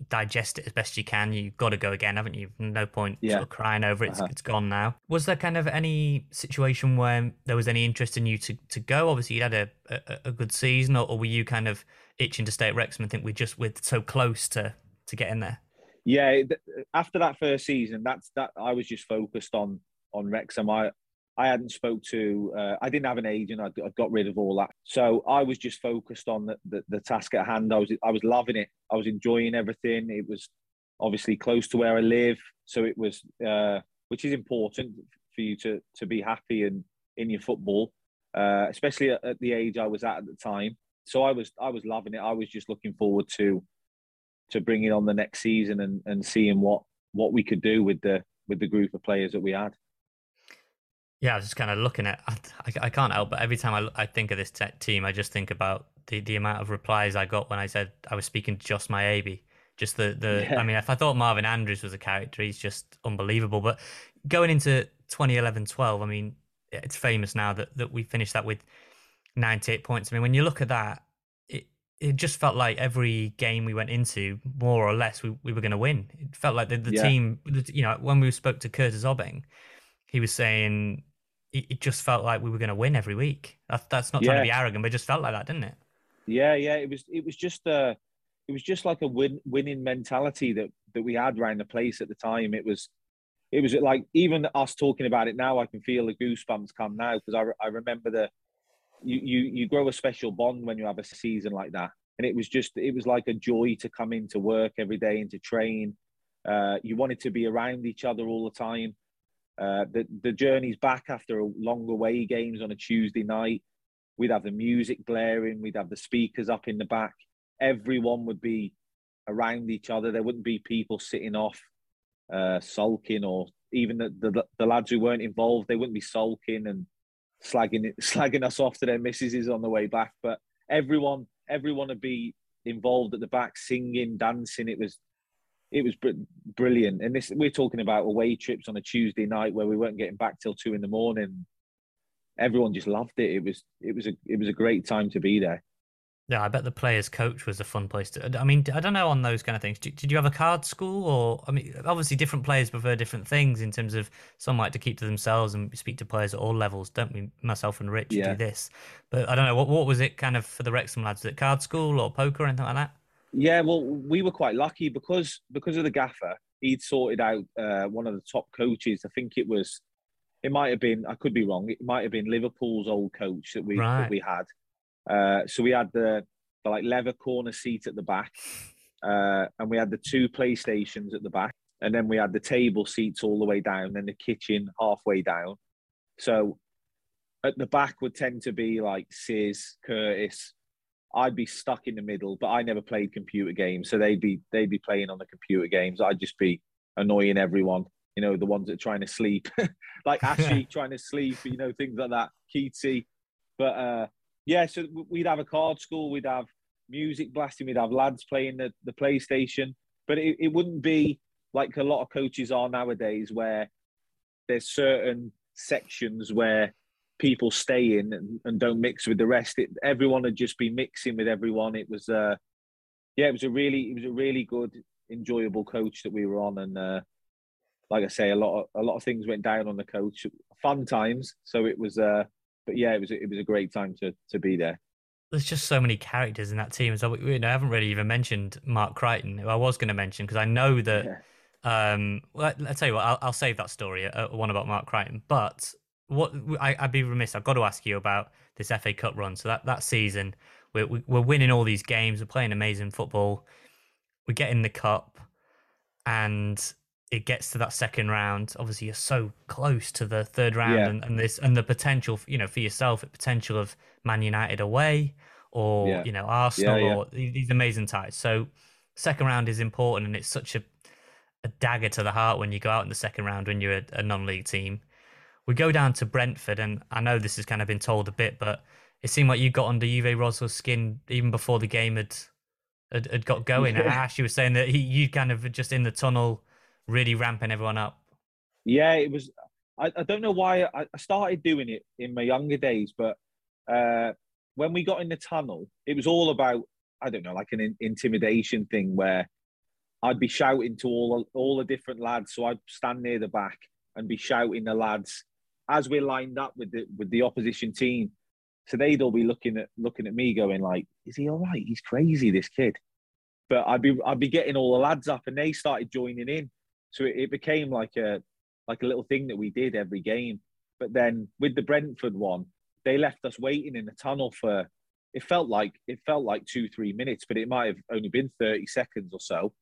digest it as best you can you've got to go again haven't you no point Yeah. sort of crying over it it's, Uh-huh. it's gone now was there kind of any situation where there was any interest in you to, to go obviously you had a, a, a good season or, or were you kind of itching to stay at Wrexham and think we're just we're so close to to get in there Yeah, after that first season, that's that I was just focused on on Wrexham. I I hadn't spoke to. Uh, I didn't have an agent. I, I got rid of all that, so I was just focused on the, the the task at hand. I was I was loving it. I was enjoying everything. It was obviously close to where I live, so it was uh, which is important for you to to be happy in in your football, uh, especially at, at the age I was at at the time. So I was I was loving it. I was just looking forward to to bringing on the next season and, and seeing what what we could do with the with the group of players that we had. Yeah, I was just kind of looking at. I, I, can't help, but every time I, I think of this te- team, I just think about the, the amount of replies I got when I said I was speaking to Joss Mayebi. Just the the. Yeah. I mean, if I thought Marvin Andrews was a character, he's just unbelievable. But going into 2011-12, I mean, it's famous now that that we finished that with 98 points. I mean, when you look at that, it it just felt like every game we went into, more or less, we, we were going to win. It felt like the, the Yeah. team, the- you know, when we spoke to Curtis Obeng, he was saying it, just felt like we were going to win every week. That, that's not trying to be arrogant, but it just felt like that, didn't it? Yeah, yeah. It was it was just uh it was just like a win, winning mentality that that we had around the place at the time. It was it was like even us talking about it now, I can feel the goosebumps come now because I, I remember the you, you you grow a special bond when you have a season like that, and it was just it was like a joy to come into work every day and to train. Uh, you wanted to be around each other all the time. Uh, the the journeys back after a long away games on a Tuesday night, we'd have the music blaring, we'd have the speakers up in the back. Everyone would be around each other. There wouldn't be people sitting off, uh, sulking, or even the, the the lads who weren't involved. They wouldn't be sulking and slagging [LAUGHS] slagging us off to their missuses on the way back. But everyone everyone would be involved at the back, singing, dancing. It was it was br- brilliant. And this we're talking about away trips on a Tuesday night where we weren't getting back till two in the morning. Everyone just loved it. It was it was a it was a great time to be there. Yeah, I bet the players' coach was a fun place to. I mean, I don't know on those kind of things. Did, did you have a card school, or I mean, obviously different players prefer different things in terms of some like to keep to themselves and speak to players at all levels, don't we? Myself and Rich Yeah. do this, but I don't know what what was it kind of for the Wrexham lads? Was it card school or poker or anything like that? Yeah, well, we were quite lucky because because of the gaffer. He'd sorted out uh, one of the top coaches. I think it was, it might have been. I could be wrong. It might have been Liverpool's old coach that we Right. that we had. Uh, so we had the, the like leather corner seat at the back, uh, and we had the two PlayStations at the back, and then we had the table seats all the way down, and the kitchen halfway down. So at the back would tend to be like Sis, Curtis, I'd be stuck in the middle, but I never played computer games, so they'd be they'd be playing on the computer games. I'd just be annoying everyone. you know, the ones that are trying to sleep, [LAUGHS] like Ashley [LAUGHS] trying to sleep, you know, things like that, Keatsy. But uh, yeah, so we'd have a card school, we'd have music blasting, we'd have lads playing the, the PlayStation, but it, it wouldn't be like a lot of coaches are nowadays where there's certain sections where people stay in and, and don't mix with the rest. It, everyone had just been mixing with everyone. It was, uh, yeah, it was a really, it was a really good, enjoyable coach that we were on, and uh, like I say, a lot of a lot of things went down on the coach. Fun times. So it was, uh, but yeah, it was it was a great time to to be there. There's just so many characters in that team as well. We, I haven't really even mentioned Mark Creighton, who I was going to mention because I know that. Yeah. Um, well, I'll tell you what, I'll, I'll save that story, uh, one about Mark Creighton. But what I, would be remiss, I've got to ask you about this FA Cup run. So that, that season, we're, we're winning all these games, we're playing amazing football, we get in the cup, and it gets to that second round, obviously you're so close to the third round yeah. and, and, this and the potential, you know, for yourself, the potential of Man United away or yeah. you know Arsenal yeah, or these amazing ties. So second round is important, and it's such a a dagger to the heart when you go out in the second round when you're a, a non-league team. We go down to Brentford, and I know this has kind of been told a bit, but it seemed like you got under Uwe Rosler's skin even before the game had had, had got going. Ash, you were saying that he, you kind of just in the tunnel really ramping everyone up. Yeah, it was. I, I don't know why I, I started doing it in my younger days, but uh, when we got in the tunnel, it was all about I don't know, like an in, intimidation thing where I'd be shouting to all all the different lads. So I'd stand near the back and be shouting the lads as we're lined up with the with the opposition team. So they'd all be looking at looking at me, going like, "Is he all right? He's crazy, this kid." But I'd be I'd be getting all the lads up, and they started joining in. So it, it became like a like a little thing that we did every game. But then with the Brentford one, they left us waiting in the tunnel for it felt like it felt like two three minutes, but it might have only been thirty seconds or so.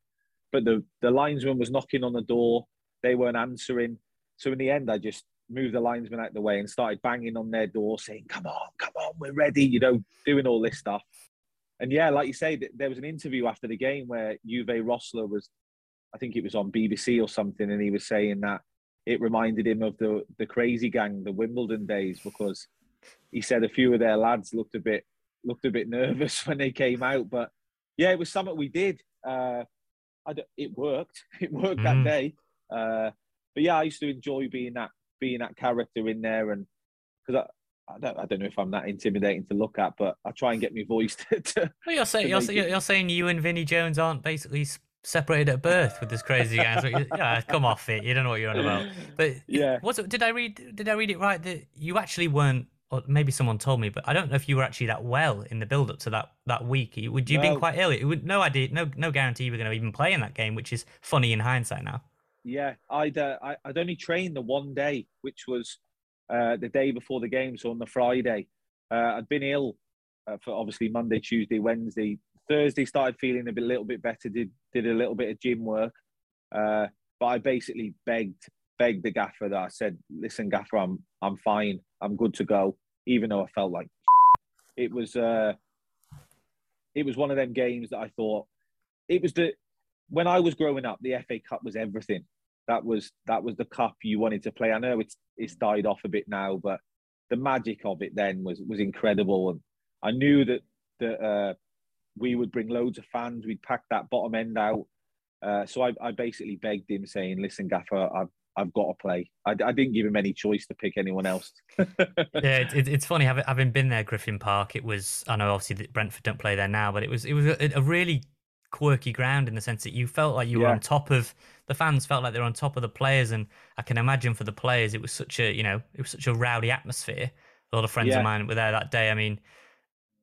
But the the linesman was knocking on the door, they weren't answering. So in the end, I just moved the linesman out of the way and started banging on their door, saying, "Come on, come on, we're ready," you know, doing all this stuff. And yeah, like you say, there was an interview after the game where Uwe Rosler was I think it was on BBC or something, and he was saying that it reminded him of the the crazy gang, the Wimbledon days, because he said a few of their lads looked a bit looked a bit nervous [LAUGHS] when they came out. But yeah, it was something we did. Uh, it worked. [LAUGHS] It worked mm. that day. Uh, but yeah, I used to enjoy being that being that character in there, and because I, I don't, I don't know if I'm that intimidating to look at, but I try and get my voice [LAUGHS] to. to well, you're saying you're, you're, saying you and Vinnie Jones aren't basically separated at birth with this crazy guy. So, yeah, come off it. You don't know what you're on about. But yeah, was it, did I read? Did I read it right that you actually weren't? Or maybe someone told me, but I don't know if you were actually that well in the build up to that that week. Would you well, been quite ill? It would no idea, no no guarantee you were going to even play in that game, which is funny in hindsight now. Yeah, I'd uh, I, would only trained the one day, which was uh, the day before the game, so on the Friday. Uh, I'd been ill uh, for obviously Monday, Tuesday, Wednesday, Thursday started feeling a bit, little bit better. Did did a little bit of gym work, uh, but I basically begged begged the gaffer that I said, "Listen, gaffer, I'm I'm fine. I'm good to go." Even though I felt like it was uh, it was one of them games that I thought it was the when I was growing up, the FA Cup was everything. That was that was the cup you wanted to play. I know it's it's died off a bit now, but the magic of it then was was incredible, and I knew that that uh, we would bring loads of fans. We'd pack that bottom end out. Uh, so I, I, basically begged him, saying, "Listen, Gaffer, I've I've got to play." I, I didn't give him any choice to pick anyone else. [LAUGHS] yeah, it, it, it's funny having, having been there, Griffin Park. It was I know obviously Brentford don't play there now, but it was it was a, a really quirky ground in the sense that you felt like you yeah. were on top of the fans felt like they were on top of the players and I can imagine for the players it was such a you know it was such a rowdy atmosphere a lot of friends yeah. of mine were there that day I mean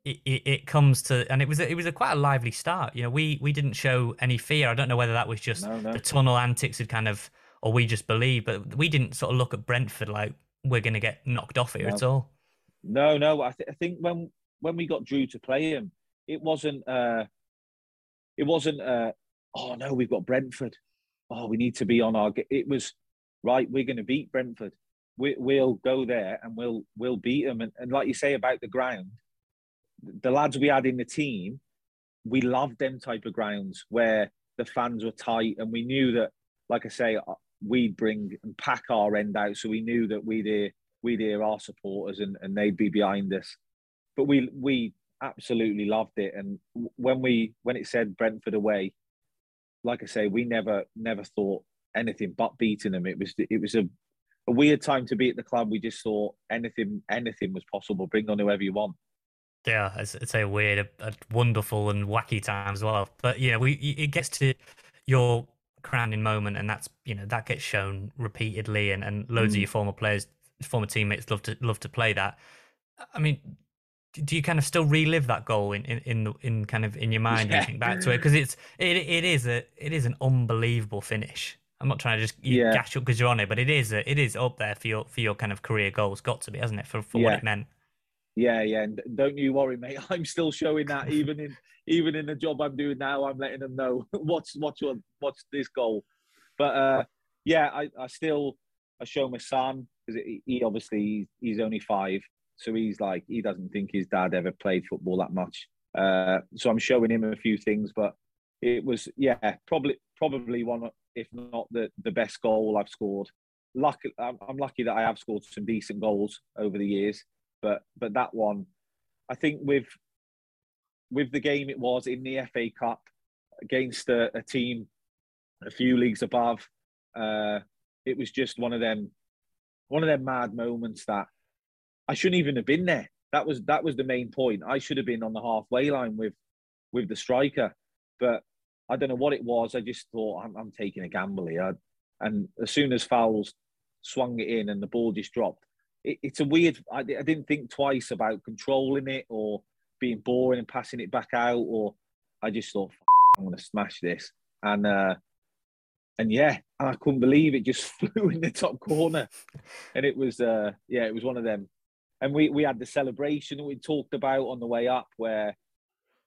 it, it, it, comes to and it was a, it was a quite a lively start. You know, we we didn't show any fear. I don't know whether that was just no, no. the tunnel antics had kind of, or we just believed, but we didn't sort of look at Brentford like we're going to get knocked off here no. at all. No, no. I, th- I think when when we got Drew to play him, it wasn't uh, it wasn't uh, oh no, we've got Brentford. Oh, we need to be on our. It was right. We're going to beat Brentford. We, will go there and we'll we'll beat them. And, and like you say about the ground, the lads we had in the team, we loved them type of grounds where the fans were tight, and we knew that, like I say, we'd bring and pack our end out, so we knew that we'd hear we'd hear our supporters and, and they'd be behind us. But we we absolutely loved it, and when we when it said Brentford away, like I say, we never never thought anything but beating them. It was it was a, a weird time to be at the club. We just thought anything anything was possible. Bring on whoever you want. Yeah, it's, it's a weird, a, a wonderful, and wacky time as well. But yeah, we it gets to your crowning moment, and that's you know that gets shown repeatedly, and, and loads mm. of your former players, former teammates love to love to play that. I mean, do you kind of still relive that goal in in in, in kind of in your mind? Yeah. You think back to it because it's it it is a it is an unbelievable finish. I'm not trying to just yeah. gash up because you're on it, but it is a, it is up there for your for your kind of career goals. Got to be, hasn't it, for for yeah. what it meant? Yeah, yeah, and don't you worry, mate. [LAUGHS] I'm still showing that [LAUGHS] even in even in the job I'm doing now. I'm letting them know [LAUGHS] what's what's what's this goal. But uh, yeah, I, I still I show my son because he obviously he's only five, so he's like he doesn't think his dad ever played football that much. Uh, so I'm showing him a few things, but it was yeah probably probably one if not the the best goal I've scored. Lucky, I'm, I'm lucky that I have scored some decent goals over the years, but but that one, I think with with the game it was in the FA Cup against a, a team a few leagues above, uh, it was just one of them one of them mad moments that I shouldn't even have been there. That was that was the main point. I should have been on the halfway line with with the striker, but I don't know what it was. I just thought I'm, I'm taking a gamble here, and as soon as fouls swung it in and the ball just dropped, it, it's a weird. I, I, didn't think twice about controlling it or being boring and passing it back out, or I just thought I'm going to smash this, and uh, and yeah, I couldn't believe it just [LAUGHS] flew in the top corner, and it was uh, yeah, it was one of them, and we we had the celebration that we talked about on the way up where.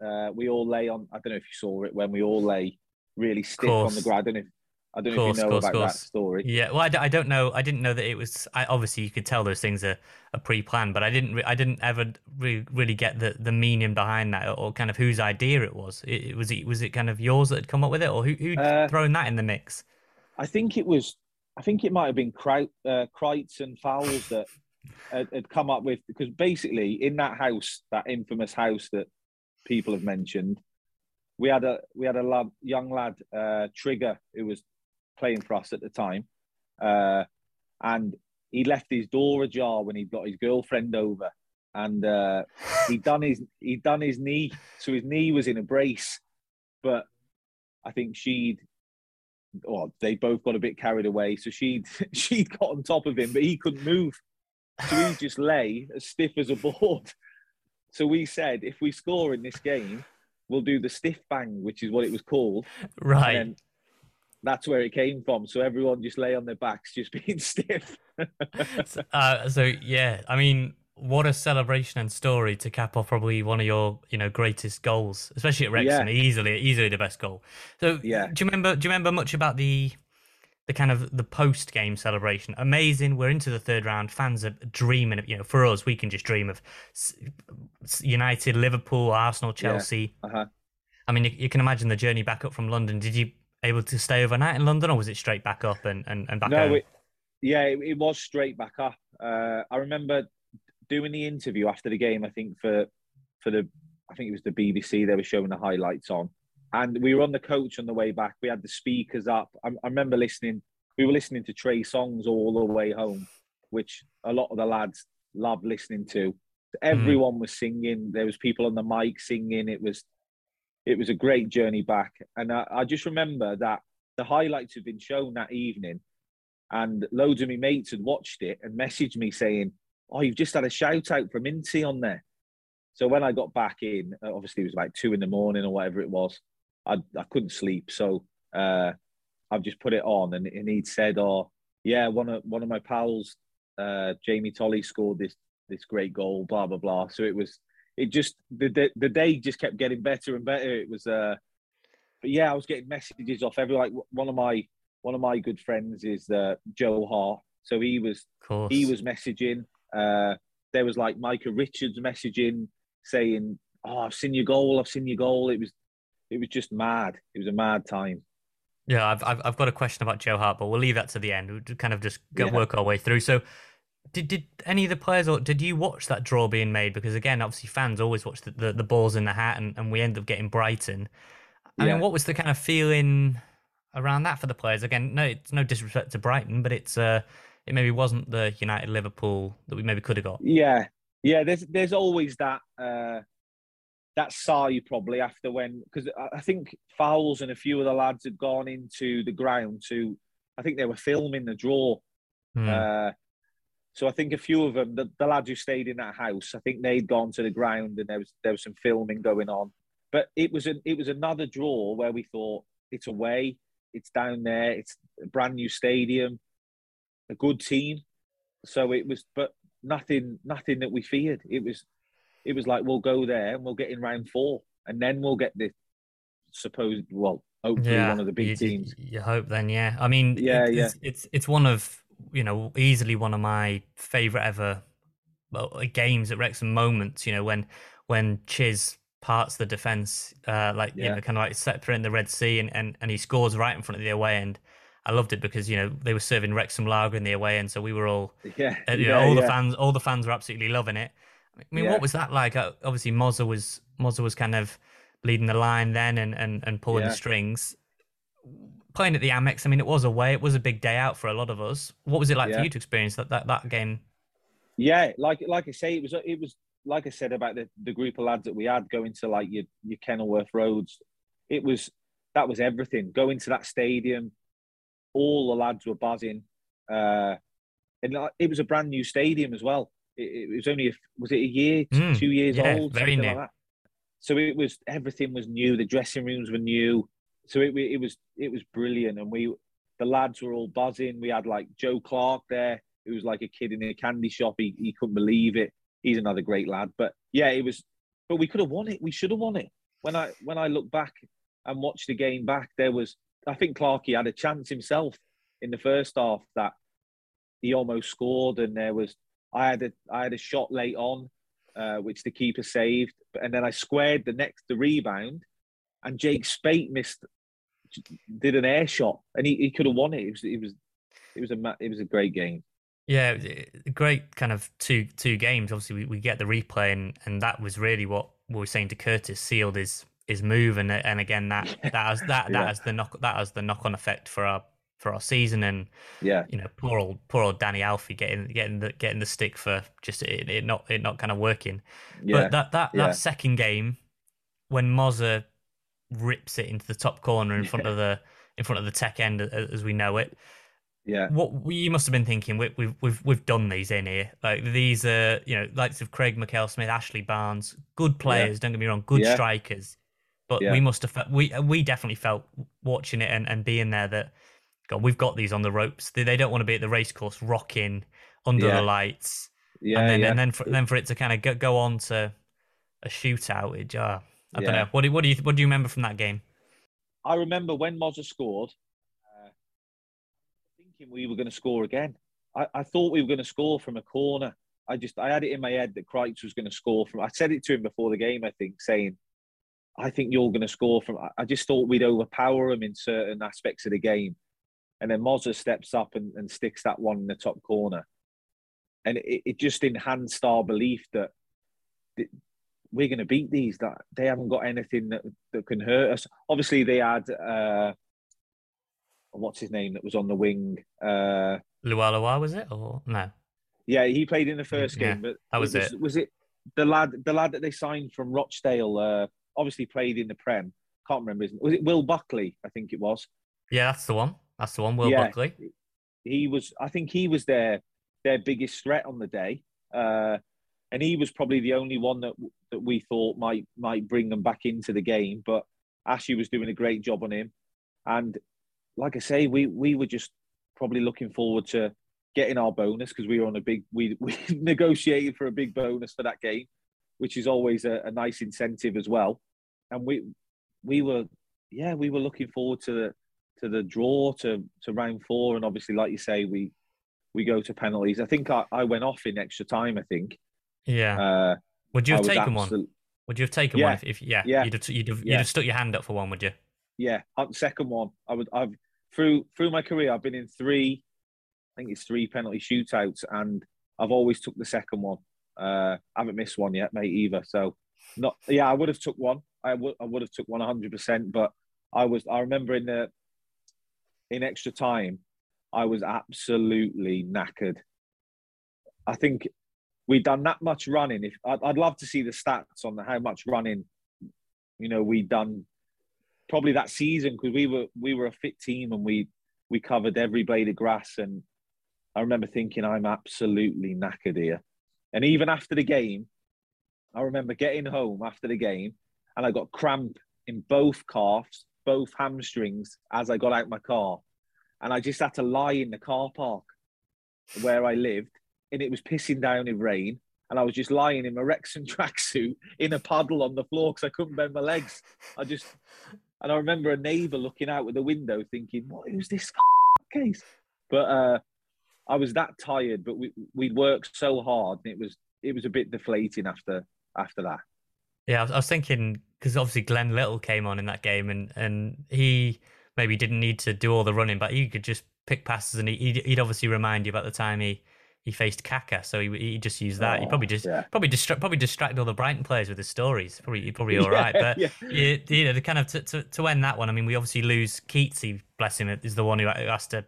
Uh, we all lay on. I don't know if you saw it when we all lay really stiff on the ground. I don't know if I don't know if you know course, about course. that story. Yeah, well, I d- I don't know. I didn't know that it was. I, obviously, you could tell those things are, are pre-planned, but I didn't. Re- I didn't ever re- really get the, the meaning behind that, or kind of whose idea it was. It, it was it was it kind of yours that had come up with it, or who who uh, thrown that in the mix? I think it was. I think it might have been Kreitz, uh, Kreitz and Fowles that had, had come up with because basically in that house, that infamous house that people have mentioned, we had a we had a lad, young lad, uh, Trigger, who was playing for us at the time, uh, and he left his door ajar when he got his girlfriend over, and uh, he done his he done his knee, so his knee was in a brace, but I think she'd. Well, they both got a bit carried away, so she'd [LAUGHS] she'd got on top of him, but he couldn't move, so he just lay as stiff as a board. So we said, if we score in this game, we'll do the stiff bang, which is what it was called. Right that's where it came from. So everyone just lay on their backs, just [LAUGHS] being stiff. uh, so yeah, I mean, what a celebration and story to cap off probably one of your you know greatest goals, especially at Wrexham. Yeah. Easily, easily the best goal. So yeah, do you remember? Do you remember much about the? The kind of the post game celebration, amazing. We're into the third round. Fans are dreaming of, you know, for us, we can just dream of United, Liverpool, Arsenal, Chelsea. Yeah. Uh-huh. I mean, you, you, can imagine the journey back up from London. Did you able to stay overnight in London, or was it straight back up and, and, and back no, home? It, yeah, it, it, was straight back up. Uh, I remember doing the interview after the game. I think for for the I think it was the BBC. They were showing the highlights on, and we were on the coach on the way back. We had the speakers up. I, I remember listening. We were listening to Trey Songz all the way home, which a lot of the lads loved listening to. Everyone mm. was singing. There was people on the mic singing. It was it was a great journey back. And I, I just remember that the highlights had been shown that evening, and loads of my mates had watched it and messaged me saying, "Oh, you've just had a shout out from Inti on there." So when I got back in, uh, obviously it was like two in the morning or whatever it was. I I couldn't sleep, so uh, I've just put it on, and, and he'd said, "Oh, yeah, one of one of my pals, uh, Jamie Tolley, scored this this great goal." Blah blah blah. So it was it just the, the day just kept getting better and better. It was uh, but yeah, I was getting messages off every like one of my one of my good friends is uh, Joe Hart, so he was he was messaging. Uh, there was like Micah Richards messaging saying, "Oh, I've seen your goal. I've seen your goal." It was it was just mad. It was a mad time. Yeah, I've, I've I've got a question about Joe Hart, but we'll leave that to the end. We'll kind of just go Yeah. work our way through. So, did did any of the players or did you watch that draw being made? Because again, obviously, fans always watch the, the, the balls in the hat, and, and we end up getting Brighton. I Yeah. mean, what was the kind of feeling around that for the players? Again, no, it's no disrespect to Brighton, but it's uh, it maybe wasn't the United Liverpool that we maybe could have got. Yeah, yeah. There's there's always that uh, that sigh probably after when because I think Fowles and a few of the lads had gone into the ground to I think they were filming the draw. Hmm. Uh, so I think a few of them, the, the lads who stayed in that house, I think they'd gone to the ground and there was there was some filming going on. But it was an it was another draw where we thought it's away, it's down there, it's a brand new stadium, a good team. So it was, but nothing nothing that we feared. It was it was like we'll go there and we'll get in round four, and then we'll get the supposed well, hopefully one of the big you, teams. You, hope then, yeah. I mean, Yeah, it- yeah. It's, it's it's one of you know easily one of my favorite ever well, uh, games at Wrexham moments. You know when when Chiz parts the defense, uh, like you know, kind of like separating the Red Sea, and, and and he scores right in front of the away end. I loved it because you know they were serving Wrexham lager in the away end, so we were all [LAUGHS] Yeah, uh, you yeah, know, all the fans, all the fans were absolutely loving it. I mean, Yeah. what was that like? Uh, Obviously, Mozza was Mozza was kind of leading the line then and and, and pulling Yeah. the strings. Playing at the Amex, I mean, it was away. It was a big day out for a lot of us. What was it like for you to experience that that, that game? Yeah, like like I say, it was it was like I said about the, the group of lads that we had going to like your your Kenilworth roads. It was that was everything. Going to that stadium, all the lads were buzzing, uh, and it was a brand new stadium as well. It, it was only a, was it a year, Mm, two years yeah, old, very something new. like that. So it was everything was new. The dressing rooms were new. So it it was it was brilliant, and we the lads were all buzzing. We had like Joe Clarke there, who was like a kid in a candy shop. He he couldn't believe it. He's another great lad. But yeah, it was. But we could have won it. We should have won it. When I when I look back and watch the game back, there was I think Clarkey had a chance himself in the first half that he almost scored, and there was I had a I had a shot late on, uh, which the keeper saved, and then I squared the next the rebound, and Jake Speight missed did an air shot, and he, he could have won it. It was it was it was a it was a great game. Yeah, it was a great kind of two two games. Obviously, we, we get the replay, and, and that was really what we were saying to Curtis sealed his his move, and and again that that has that [LAUGHS] that Yeah. has the knock that has the knock on effect for our for our season, and Yeah, you know poor old poor old Danny Alfei getting getting the getting the stick for just it, it not it not kind of working. yeah, But that that yeah. that second game when Mozza rips it into the top corner in front of the in front of the tech end as we know it. yeah, What you must have been thinking, we, we've we've we've done these in here. Like these are you know likes of Craig Mackail-Smith, Ashley Barnes, good players. Don't get me wrong, good Yeah. strikers. But Yeah. we must have felt, we we definitely felt watching it and, and being there that God, we've got these on the ropes. They, they don't want to be at the racecourse rocking under Yeah. the lights, yeah, and then yeah. and then for, then for it to kind of go, go on to a shootout. It, uh, I don't know. What do what do you what do you remember from that game? I remember when Mozza scored, uh, thinking we were going to score again. I, I thought we were going to score from a corner. I just I had it in my head that Kreitz was going to score from. I said it to him before the game. I think saying, "I think you're going to score from." I- I just thought we'd overpower him in certain aspects of the game, and then Mozza steps up and, and sticks that one in the top corner, and it, it just enhanced our belief that th- we're going to beat these. That they haven't got anything that, that can hurt us. Obviously, they had uh, what's his name that was on the wing. Uh, Lualua was it or no? yeah, he played in the first Yeah, game, but that was was, it. Was it the lad? The lad that they signed from Rochdale? Uh, obviously played in the Prem. Can't remember his. Was it Will Buckley? I think it was. Yeah, that's the one. That's the one. Will Yeah. Buckley. He was. I think he was their their biggest threat on the day. Uh, and he was probably the only one that that we thought might might bring them back into the game. But Ashley was doing a great job on him, and like I say, we we were just probably looking forward to getting our bonus because we were on a big we [LAUGHS] we negotiated for a big bonus for that game, which is always a, a nice incentive as well. And we we were yeah we were looking forward to the to the draw to to round four, and obviously like you say we we go to penalties. I think I, I went off in extra time. I think. Yeah. Uh, would you have taken one? Would you have taken Yeah. one if, if yeah, Yeah. You'd have, you'd have, you'd have stuck your hand up for one, would you? yeah, second one. I would. I've through through my career, I've been in three. I think it's three penalty shootouts, and I've always took the second one. Uh, I haven't missed one yet, mate, either. So, not yeah, I would have took one. I would I would have took one hundred percent. But I was I remember in the in extra time, I was absolutely knackered. I think we'd done that much running. If I'd, I'd love to see the stats on the, how much running, you know, we'd done probably that season because we were we were a fit team and we we covered every blade of grass and I remember thinking I'm absolutely knackered here. And even after the game, I remember getting home after the game and I got cramp in both calves, both hamstrings as I got out my car. And I just had to lie in the car park where I lived and it was pissing down in rain. And I was just lying in my Wrexham [LAUGHS] tracksuit in a puddle on the floor because I couldn't bend my legs. I just, and I remember a neighbour looking out of the window thinking, what is this case? But uh, I was that tired, but we, we'd worked so hard and it was, it was a bit deflating after, after that. Yeah, I was thinking, because obviously Glenn Little came on in that game and, and he maybe didn't need to do all the running, but he could just pick passes and he, he'd obviously remind you about the time he, he faced Kaka, so he, he just used that. Oh, he probably just yeah. probably distra- probably distracted all the Brighton players with his stories. Probably probably [LAUGHS] all right, but yeah. you, you know, the kind of to, to, to end that one. I mean, we obviously lose Keatsy. Bless him, is the one who has to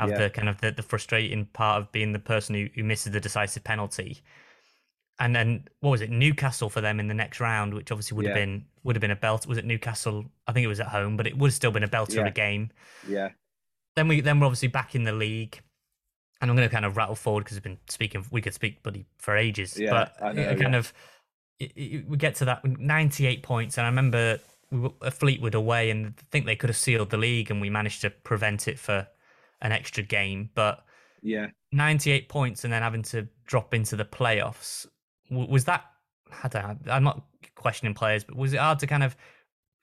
have yeah. the kind of the, the frustrating part of being the person who, who misses the decisive penalty. And then what was it? Newcastle for them in the next round, which obviously would have been would have been a belt. Was it Newcastle? I think it was at home, but it would have still been a belter of a game. Yeah. Then we then we're obviously back in the league and I'm going to kind of rattle forward because we've been speaking, we could speak buddy for ages, yeah, but know, kind yeah. of it, it, we get to that 98 points, and I remember we were a Fleetwood away, and I think they could have sealed the league, and we managed to prevent it for an extra game, but yeah, 98 points, and then having to drop into the playoffs was that? I don't know. I'm not questioning players, but was it hard to kind of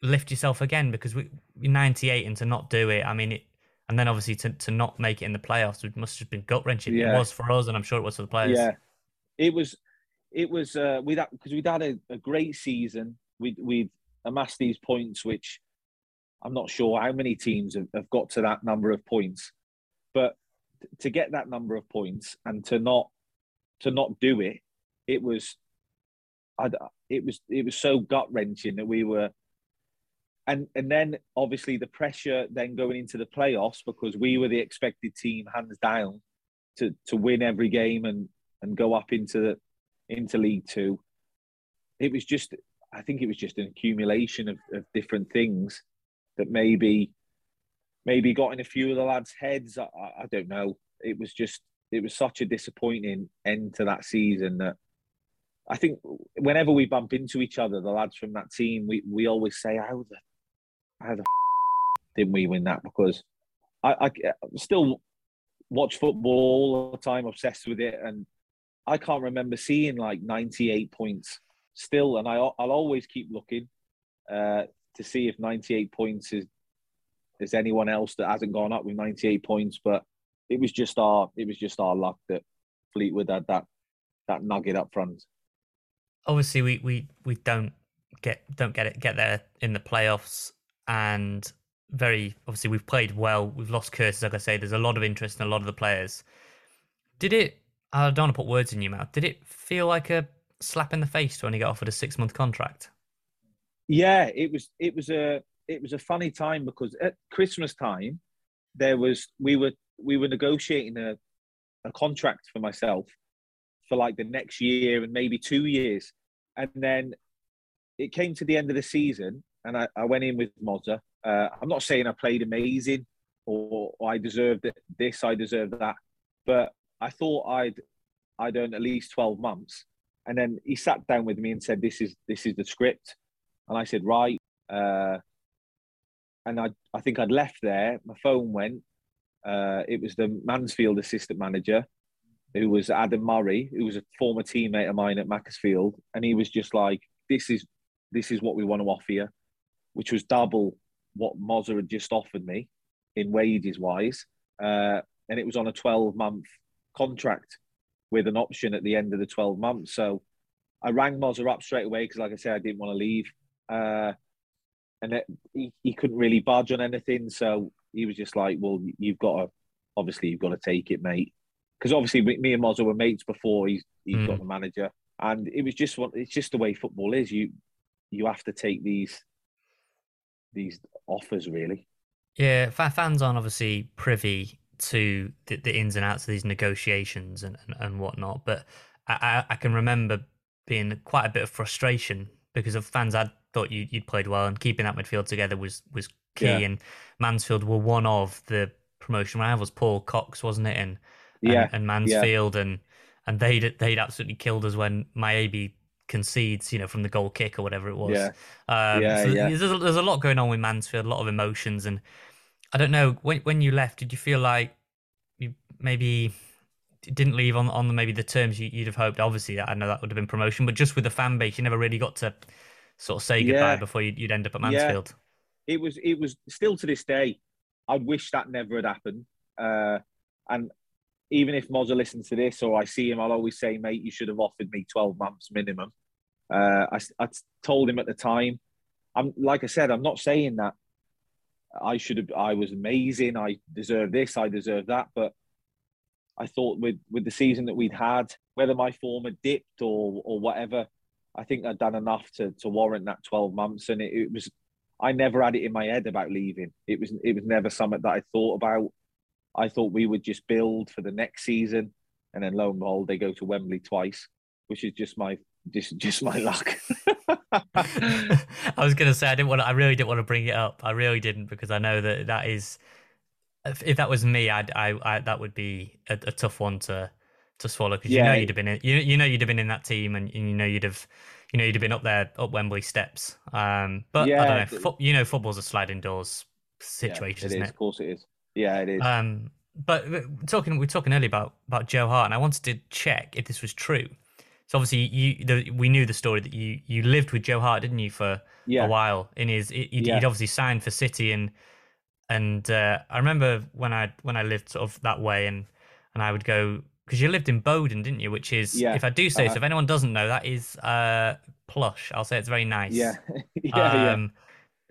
lift yourself again because we 98 and to not do it? I mean, it and then obviously to, to not make it in the playoffs it must have been gut wrenching. Yeah. It was for us, and I'm sure it was for the players. Yeah, it was. It was uh, we because we'd had a, a great season. We we'd amassed these points, which I'm not sure how many teams have, have got to that number of points, but to get that number of points and to not to not do it, it was, I it was it was so gut wrenching that we were and and then obviously the pressure then going into the playoffs because we were the expected team hands down to to win every game and and go up into the into League Two. It was just I think it was just an accumulation of, of different things that maybe maybe got in a few of the lads' heads. I, I don't know. It was just it was such a disappointing end to that season that I think whenever we bump into each other, the lads from that team, we, we always say, "How the how the f- didn't we win that? Because I, I still watch football all the time, obsessed with it, and I can't remember seeing like 98 points still, and I, I'll always keep looking uh, to see if 98 points is is anyone else that hasn't gone up with 98 points, but it was just our it was just our luck that Fleetwood had that that nugget up front. Obviously, we we we don't get don't get it get there in the playoffs and very obviously we've played well. We've lost Curtis, like I say. There's a lot of interest in a lot of the players. Did it? I don't want to put words in your mouth. Did it feel like a slap in the face to only get offered a six month contract? Yeah, it was. It was a. It was a funny time because at Christmas time, there was we were we were negotiating a a contract for myself for like the next year and maybe two years, and then it came to the end of the season and I, I went in with Mozza. Uh, I'm not saying I played amazing or, or I deserved this, I deserved that, but I thought I'd I'd earned at least 12 months. And then he sat down with me and said, "This is this is the script," and I said, "Right." Uh, and I I think I'd left there. My phone went. Uh, it was the Mansfield assistant manager, who was Adam Murray, who was a former teammate of mine at Macclesfield, and he was just like, "This is this is what we want to offer you which was double what Mozza had just offered me in wages wise. Uh, and it was on a 12 month contract with an option at the end of the 12 months. So I rang Mozza up straight away because, like I said, I didn't want to leave. Uh, and it, he, he couldn't really budge on anything. So he was just like, "Well, you've got to obviously you've got to take it, mate." Because obviously me and Mozzo were mates before he's he's mm. got the manager, and it was just what it's just the way football is. You you have to take these these offers really. Yeah, fans aren't obviously privy to the, the ins and outs of these negotiations and, and, and whatnot, but I, I can remember being quite a bit of frustration because of fans had thought you, would played well and keeping that midfield together was was key. Yeah. And Mansfield were one of the promotion rivals. Paul Cox wasn't it? And yeah, and, and Mansfield yeah. and and they'd they'd absolutely killed us when Mayebi concedes, you know, from the goal kick or whatever it was. Yeah, um, yeah, so yeah. There's, a, there's a lot going on with Mansfield, a lot of emotions, and I don't know when when you left, did you feel like you maybe didn't leave on on the, maybe the terms you, would have hoped? Obviously, I know that would have been promotion, but just with the fan base, you never really got to sort of say goodbye yeah. before you'd, you'd, end up at Mansfield. It was it was still to this day. I wish that never had happened. Uh, and even if Mozza listens to this or I see him, I'll always say, mate, you should have offered me 12 months minimum. Uh, I, I told him at the time, I'm like I said, I'm not saying that I should have, I was amazing. I deserve this, I deserve that. But I thought with, with the season that we'd had, whether my form had dipped or, or whatever, I think I'd done enough to, to warrant that 12 months. And it, it was, I never had it in my head about leaving. It was, it was never something that I thought about. I thought we would just build for the next season, and then lo and behold, they go to Wembley twice, which is just my just just my luck. [LAUGHS] I was gonna say I didn't want. To, I really didn't want to bring it up. I really didn't because I know that that is. If, if that was me, I'd, I, I that would be a, a tough one to to swallow because yeah. you know you'd have been in you, you know you'd have been in that team and, and you know you'd have you know you'd have been up there up Wembley steps. Um, but yeah, I don't know. Fo- you know, football's a sliding doors situation, yeah, it is, it? Of course, it is. Yeah, it is. Um, but talking, we are talking earlier about about Joe Hart, and I wanted to check if this was true. So obviously, you the, we knew the story that you you lived with Joe Hart, didn't you, for yeah. a while? In his, he'd, yeah. he'd, obviously signed for City, and and uh, I remember when I when I lived sort of that way, and and I would go because you lived in Bowdon, didn't you? Which is, yeah. if I do say uh, so, if anyone doesn't know, that is uh, plush. I'll say it's very nice. Yeah, [LAUGHS] yeah, um,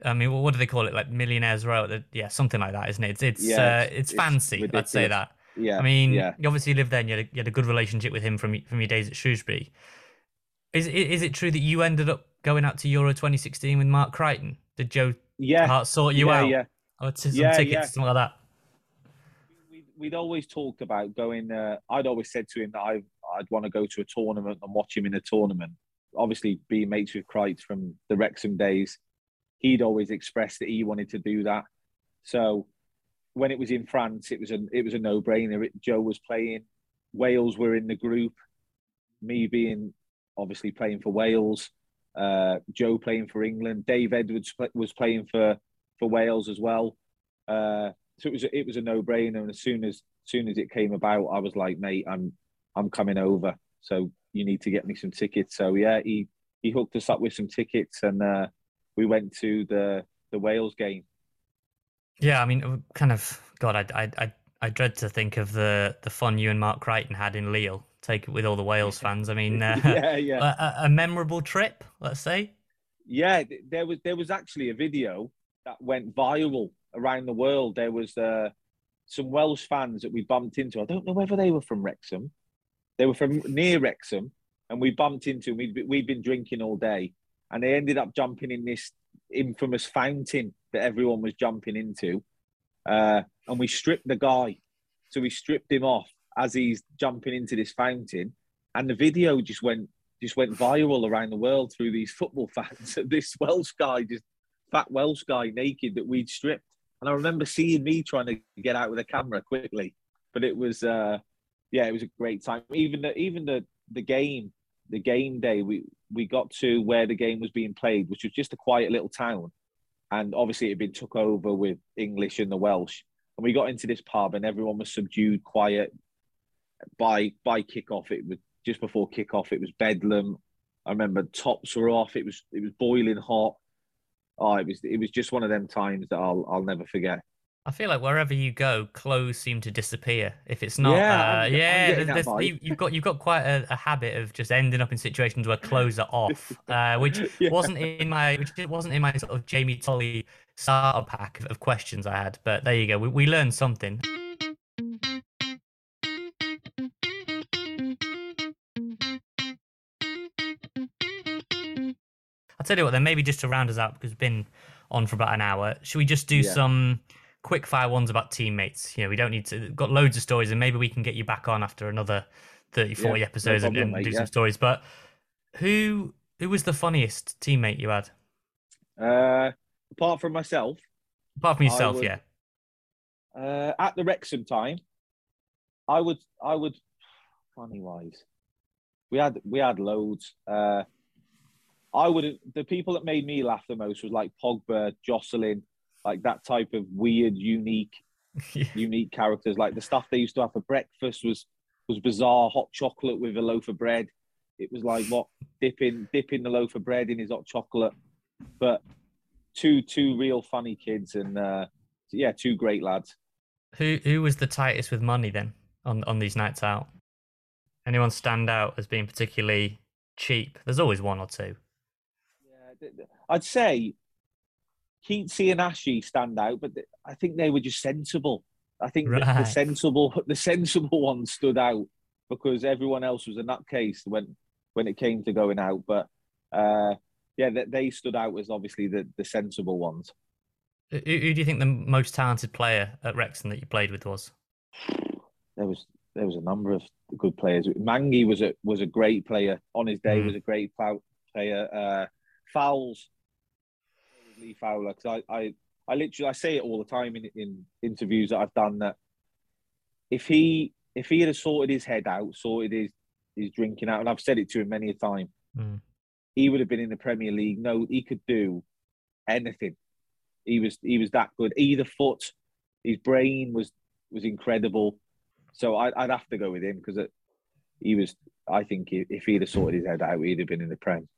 I mean, what do they call it? Like millionaires row? Yeah, something like that, isn't it? It's it's yeah, uh, it's, it's, fancy. Let's say that. Yeah. I mean, yeah. you obviously lived there, and you had, a, you had a good relationship with him from from your days at Shrewsbury. Is is it true that you ended up going out to Euro 2016 with Mark Creighton? Did Joe yeah. Hart sort you yeah, out? Yeah, or some yeah, tickets, yeah. something like that. We'd, we'd always talked about going. Uh, I'd always said to him that I I'd want to go to a tournament and watch him in a tournament. Obviously, being mates with Creighton from the Wrexham days, he'd always expressed that he wanted to do that. So when it was in France, it was a it was a no brainer. Joe was playing, Wales were in the group. Me being obviously playing for Wales, uh, Joe playing for England, Dave Edwards was playing for for Wales as well. Uh, so it was it was a no brainer. And as soon as, as soon as it came about, I was like, mate, I'm I'm coming over. So you need to get me some tickets. So yeah, he he hooked us up with some tickets and. Uh, we went to the the Wales game. Yeah, I mean, kind of. God, I I I, I dread to think of the the fun you and Mark Creighton had in Lille. Take it with all the Wales [LAUGHS] fans. I mean, uh, [LAUGHS] yeah, yeah. [LAUGHS] A, a, memorable trip, let's say. Yeah, there was there was actually a video that went viral around the world. There was uh, some Welsh fans that we bumped into. I don't know whether they were from Wrexham. They were from near Wrexham, and we bumped into. We'd we'd been drinking all day, and they ended up jumping in this infamous fountain that everyone was jumping into. Uh, and we stripped the guy. So we stripped him off as he's jumping into this fountain. And the video just went just went viral around the world through these football [LAUGHS] fans. [LAUGHS] this Welsh guy, just fat Welsh guy naked that we'd stripped. And I remember seeing me trying to get out with a camera quickly. But it was uh yeah, it was a great time. Even the even the the game the game day, we we got to where the game was being played, which was just a quiet little town, and obviously it had been took over with English and the Welsh. And we got into this pub, and everyone was subdued, quiet. By by kickoff, it was just before kickoff. It was bedlam. I remember tops were off. It was it was boiling hot. Oh, it was it was just one of them times that I'll I'll never forget. I feel like wherever you go, clothes seem to disappear. If it's not, Yeah, uh, I'm- yeah, you, you've got you've got quite a, a habit of just ending up in situations where clothes are off, [LAUGHS] uh, which Yeah. wasn't in my which wasn't in my sort of Jamie Tolley starter pack of, of questions I had. But there you go, we, we learned something. I'll tell you what, then maybe just to round us up because we've been on for about an hour. Should we just do Yeah. some quick fire ones about teammates? You know, we don't need to got loads of stories, and maybe we can get you back on after another 30, 40 Yeah, episodes and, problem, and do mate, some yeah. stories. But who who was the funniest teammate you had? Uh, apart from myself, Apart from yourself, would- yeah. uh, at the Wrexham time, I would, I would, funny wise, we had, we had loads. Uh, I would, the people that made me laugh the most was like Pogba, Jocelyn, like that type of weird, unique, [LAUGHS] Yeah. unique characters. Like the stuff they used to have for breakfast was was bizarre. Hot chocolate with a loaf of bread. It was like what dipping dipping the loaf of bread in his hot chocolate. But two two real funny kids and uh, yeah, two great lads. Who who was the tightest with money then on on these nights out? Anyone stand out as being particularly cheap? There's always one or two. Yeah, I'd say Keatsy and Ashy stand out, but I think they were just sensible. I think the, the sensible [LAUGHS] the sensible ones stood out because everyone else was a nutcase when when it came to going out. But uh, yeah, they, they stood out as obviously the, the sensible ones. Who, who do you think the most talented player at Wrexham that you played with was? There was there was a number of good players. Mangi was a was a great player on his day. Mm. Was a great player. Uh, Fowles, Lee Fowler, because I, I I literally I say it all the time in in interviews that I've done that if he if he had sorted his head out, sorted his his drinking out, and I've said it to him many a time, Mm. he would have been in the Premier League. No, he could do anything. He was he was that good. Either foot, his brain was was incredible. So I, I'd have to go with him because he was. I think if if he'd have sorted his head out, he'd have been in the Prem.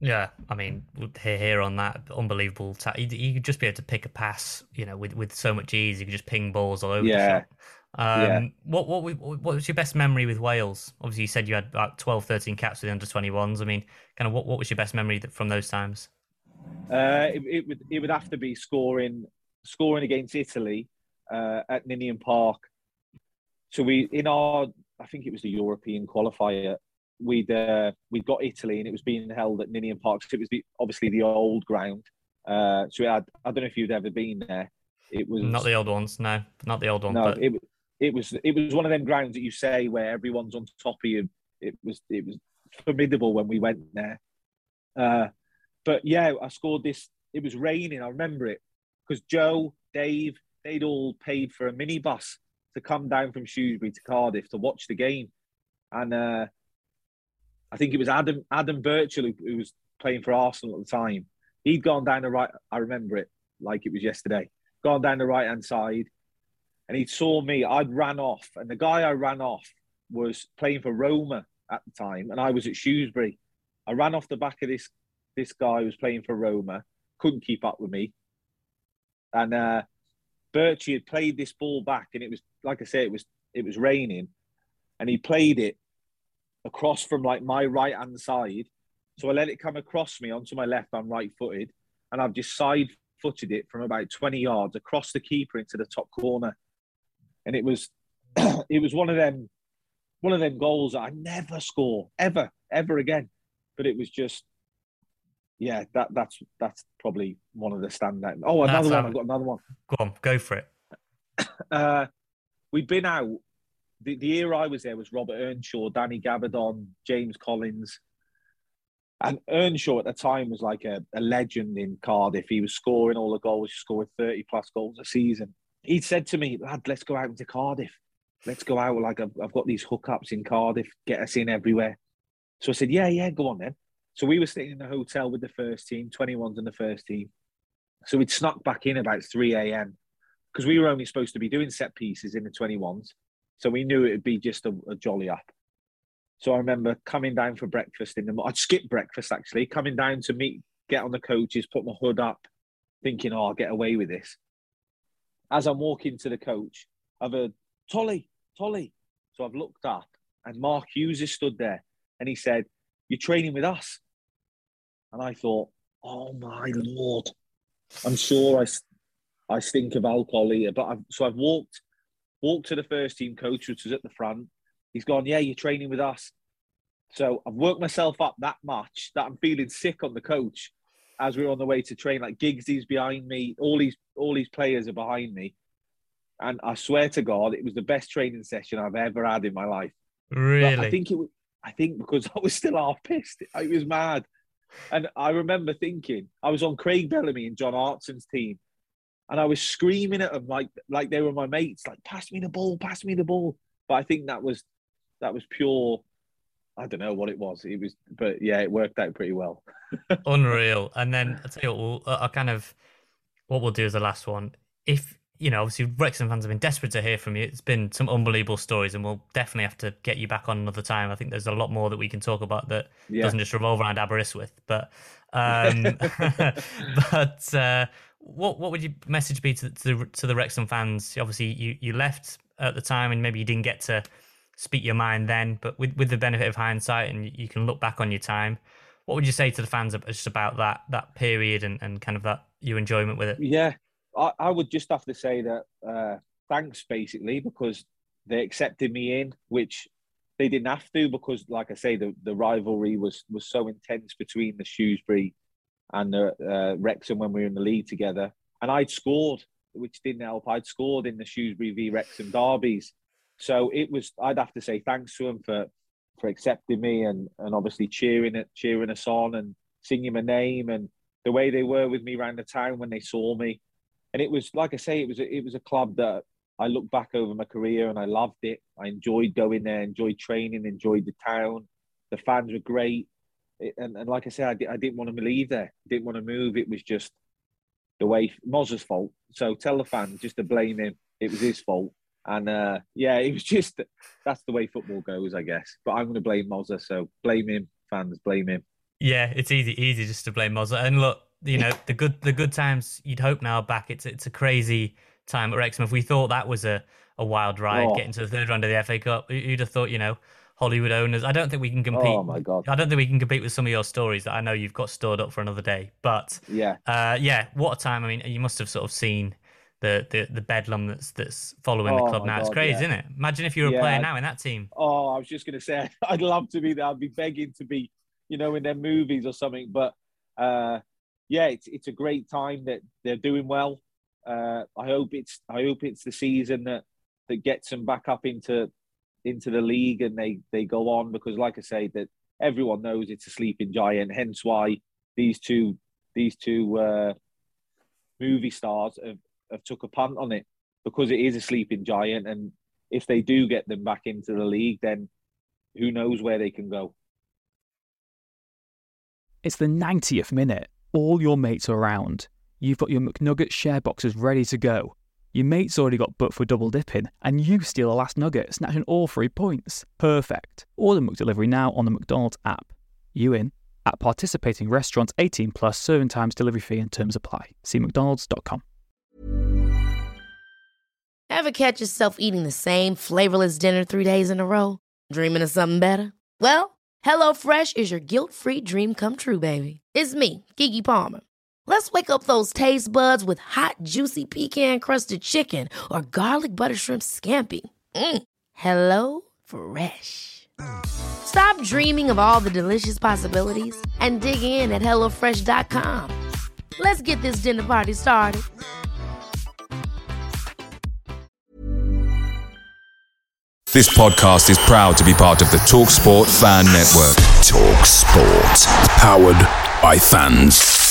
Yeah, I mean, here, on that unbelievable. Ta- you, could just be able to pick a pass, you know, with, with so much ease. You could just ping balls all over Yeah. the shop. Um, Yeah. What what what was your best memory with Wales? Obviously, you said you had about 12, 13 caps with the under twenty ones. I mean, kind of what, what was your best memory that, from those times? Uh, it, it would it would have to be scoring scoring against Italy uh, at Ninian Park. So we in our I think it was the European qualifier. We'd uh, we got Italy and it was being held at Ninian Park. So it was the, obviously the old ground. Uh, so we had I don't know if you'd ever been there. It was Not the old ones, no, not the old one. no. but It it was it was one of them grounds that you say where everyone's on top of you. It was it was formidable when we went there. Uh, but yeah, I scored this. It was raining. I remember it because Joe, Dave, they'd all paid for a minibus to come down from Shrewsbury to Cardiff to watch the game, and uh, I think it was Adam Adam Birchall who, who was playing for Arsenal at the time. He'd gone down the right. I remember it like it was yesterday. Gone down the right hand side, and he saw me. I'd ran off, and the guy I ran off was playing for Roma at the time, and I was at Shrewsbury. I ran off the back of this this guy who was playing for Roma, couldn't keep up with me, and uh, Birchie had played this ball back, and it was like I say, it was it was raining, and he played it across from like my right hand side. So I let it come across me onto my left. I'm right footed, and I've just side footed it from about 20 yards across the keeper into the top corner. And it was [CLEARS THROAT] it was one of them one of them goals that I never score ever ever again. But it was just yeah, that that's that's probably one of the standout. Oh, That's another one. how- I've got another one. go on, go for it. [COUGHS] Uh, we'd been out. The, the year I was there was Robert Earnshaw, Danny Gabbidon, James Collins. And Earnshaw at the time was like a, a legend in Cardiff. He was scoring all the goals, he scored 30 plus goals a season. He'd said to me, lad, let's go out into Cardiff. Let's go out. Like, I've, I've got these hookups in Cardiff, get us in everywhere. So I said, yeah, yeah, go on then. So we were staying in the hotel with the first team, 21s in the first team. So we'd snuck back in about 3 a.m. because we were only supposed to be doing set pieces in the 21s. So we knew it would be just a, a jolly up. So I remember coming down for breakfast in the mo- I'd skip breakfast actually, coming down to meet, get on the coaches, put my hood up, thinking, oh, I'll get away with this. as I'm walking to the coach, I've heard Tolley, Tolley. So I've looked up, and Mark Hughes is stood there, and he said, "You're training with us." And I thought, "Oh my lord, I'm sure I, I stink of alcohol here." But I've, so I've walked, walked to the first team coach, which was at the front. He's gone, "Yeah, you're training with us." So I've worked myself up that much that I'm feeling sick on the coach as we are on the way to train. Like Giggsy's behind me, all these all these players are behind me, and I swear to God, it was the best training session I've ever had in my life. Really, but I think it. Was, I think because [LAUGHS] I was still half pissed, it was mad, and I remember thinking I was on Craig Bellamy and John Hartson's team, and I was screaming at them like like they were my mates, like pass me the ball, pass me the ball. But I think that was that was pure I don't know what it was. It was, but yeah, it worked out pretty well. [LAUGHS] Unreal. And then I tell you what, we'll, I kind of what we'll do as the last one. If you know, obviously Wrexham fans have been desperate to hear from you. It's been some unbelievable stories, and we'll definitely have to get you back on another time. I think there's a lot more that we can talk about that yeah. doesn't just revolve around Aberystwyth. But, um, [LAUGHS] but uh, what what would your message be to, to the, to the Wrexham fans? Obviously, you you left at the time, and maybe you didn't get to speak your mind then, but with, with the benefit of hindsight and you can look back on your time, what would you say to the fans just about that that period and, and kind of that your enjoyment with it? Yeah, I, I would just have to say that uh, thanks basically because they accepted me in, which they didn't have to because, like I say, the, the rivalry was was so intense between the Shrewsbury and the uh, Wrexham when we were in the league together, and I'd scored, which didn't help. I'd scored in the Shrewsbury v Wrexham derbies, so it was. I'd have to say thanks to them for for accepting me and and obviously cheering it, cheering us on and singing my name and the way they were with me around the town when they saw me. And it was like I say, it was a, it was a club that I look back over my career and I loved it. I enjoyed going there, enjoyed training, enjoyed the town. The fans were great. It, and, and like I said, I, di- I didn't want to leave there. Didn't want to move. It was just the way Mozza's fault. So tell the fans just to blame him. It was his fault. And uh, yeah, it was [LAUGHS] just that's the way football goes, I guess. But I'm going to blame Mozza, so blame him, fans, blame him. Yeah, it's easy, easy just to blame Mozza. And look, you know, the good, the good times you'd hope now back. It's it's a crazy time at Wrexham. If we thought that was a, a wild ride, oh. getting to the third round of the FA Cup, you'd have thought, you know, Hollywood owners. I don't think we can compete. Oh my god! I don't think we can compete with some of your stories that I know you've got stored up for another day. But yeah, uh, yeah, what a time! I mean, you must have sort of seen the the, the bedlam that's that's following oh the club now. God, it's crazy, yeah. isn't it? Imagine if you were yeah, a player now in that team. Oh, I was just gonna say [LAUGHS] I'd love to be there. I'd be begging to be, you know, in their movies or something. But uh, yeah, it's it's a great time that they're doing well. Uh, I hope it's I hope it's the season that that gets them back up into into the league and they they go on because like I say that everyone knows it's a sleeping giant. Hence why these two these two uh, movie stars have, have took a punt on it because it is a sleeping giant. And if they do get them back into the league, then who knows where they can go. It's the 90th minute. All your mates are around. You've got your McNugget share boxes ready to go. Your mate's already got booked for double dipping, and you steal the last nugget, snatching all three points. Perfect. Order McDelivery now on the McDonald's app. You in? At participating restaurants 18 plus serving times, delivery fee and terms apply. See McDonald's.com. Ever catch yourself eating the same flavorless dinner three days in a row? Dreaming of something better? Well, HelloFresh is your guilt free dream come true, baby. It's me, Keke Palmer. Let's wake up those taste buds with hot, juicy pecan crusted chicken or garlic butter shrimp scampi. Mm. Hello Fresh. Stop dreaming of all the delicious possibilities and dig in at HelloFresh.com. Let's get this dinner party started. This podcast is proud to be part of the TalkSport Fan Network. TalkSport, powered by fans.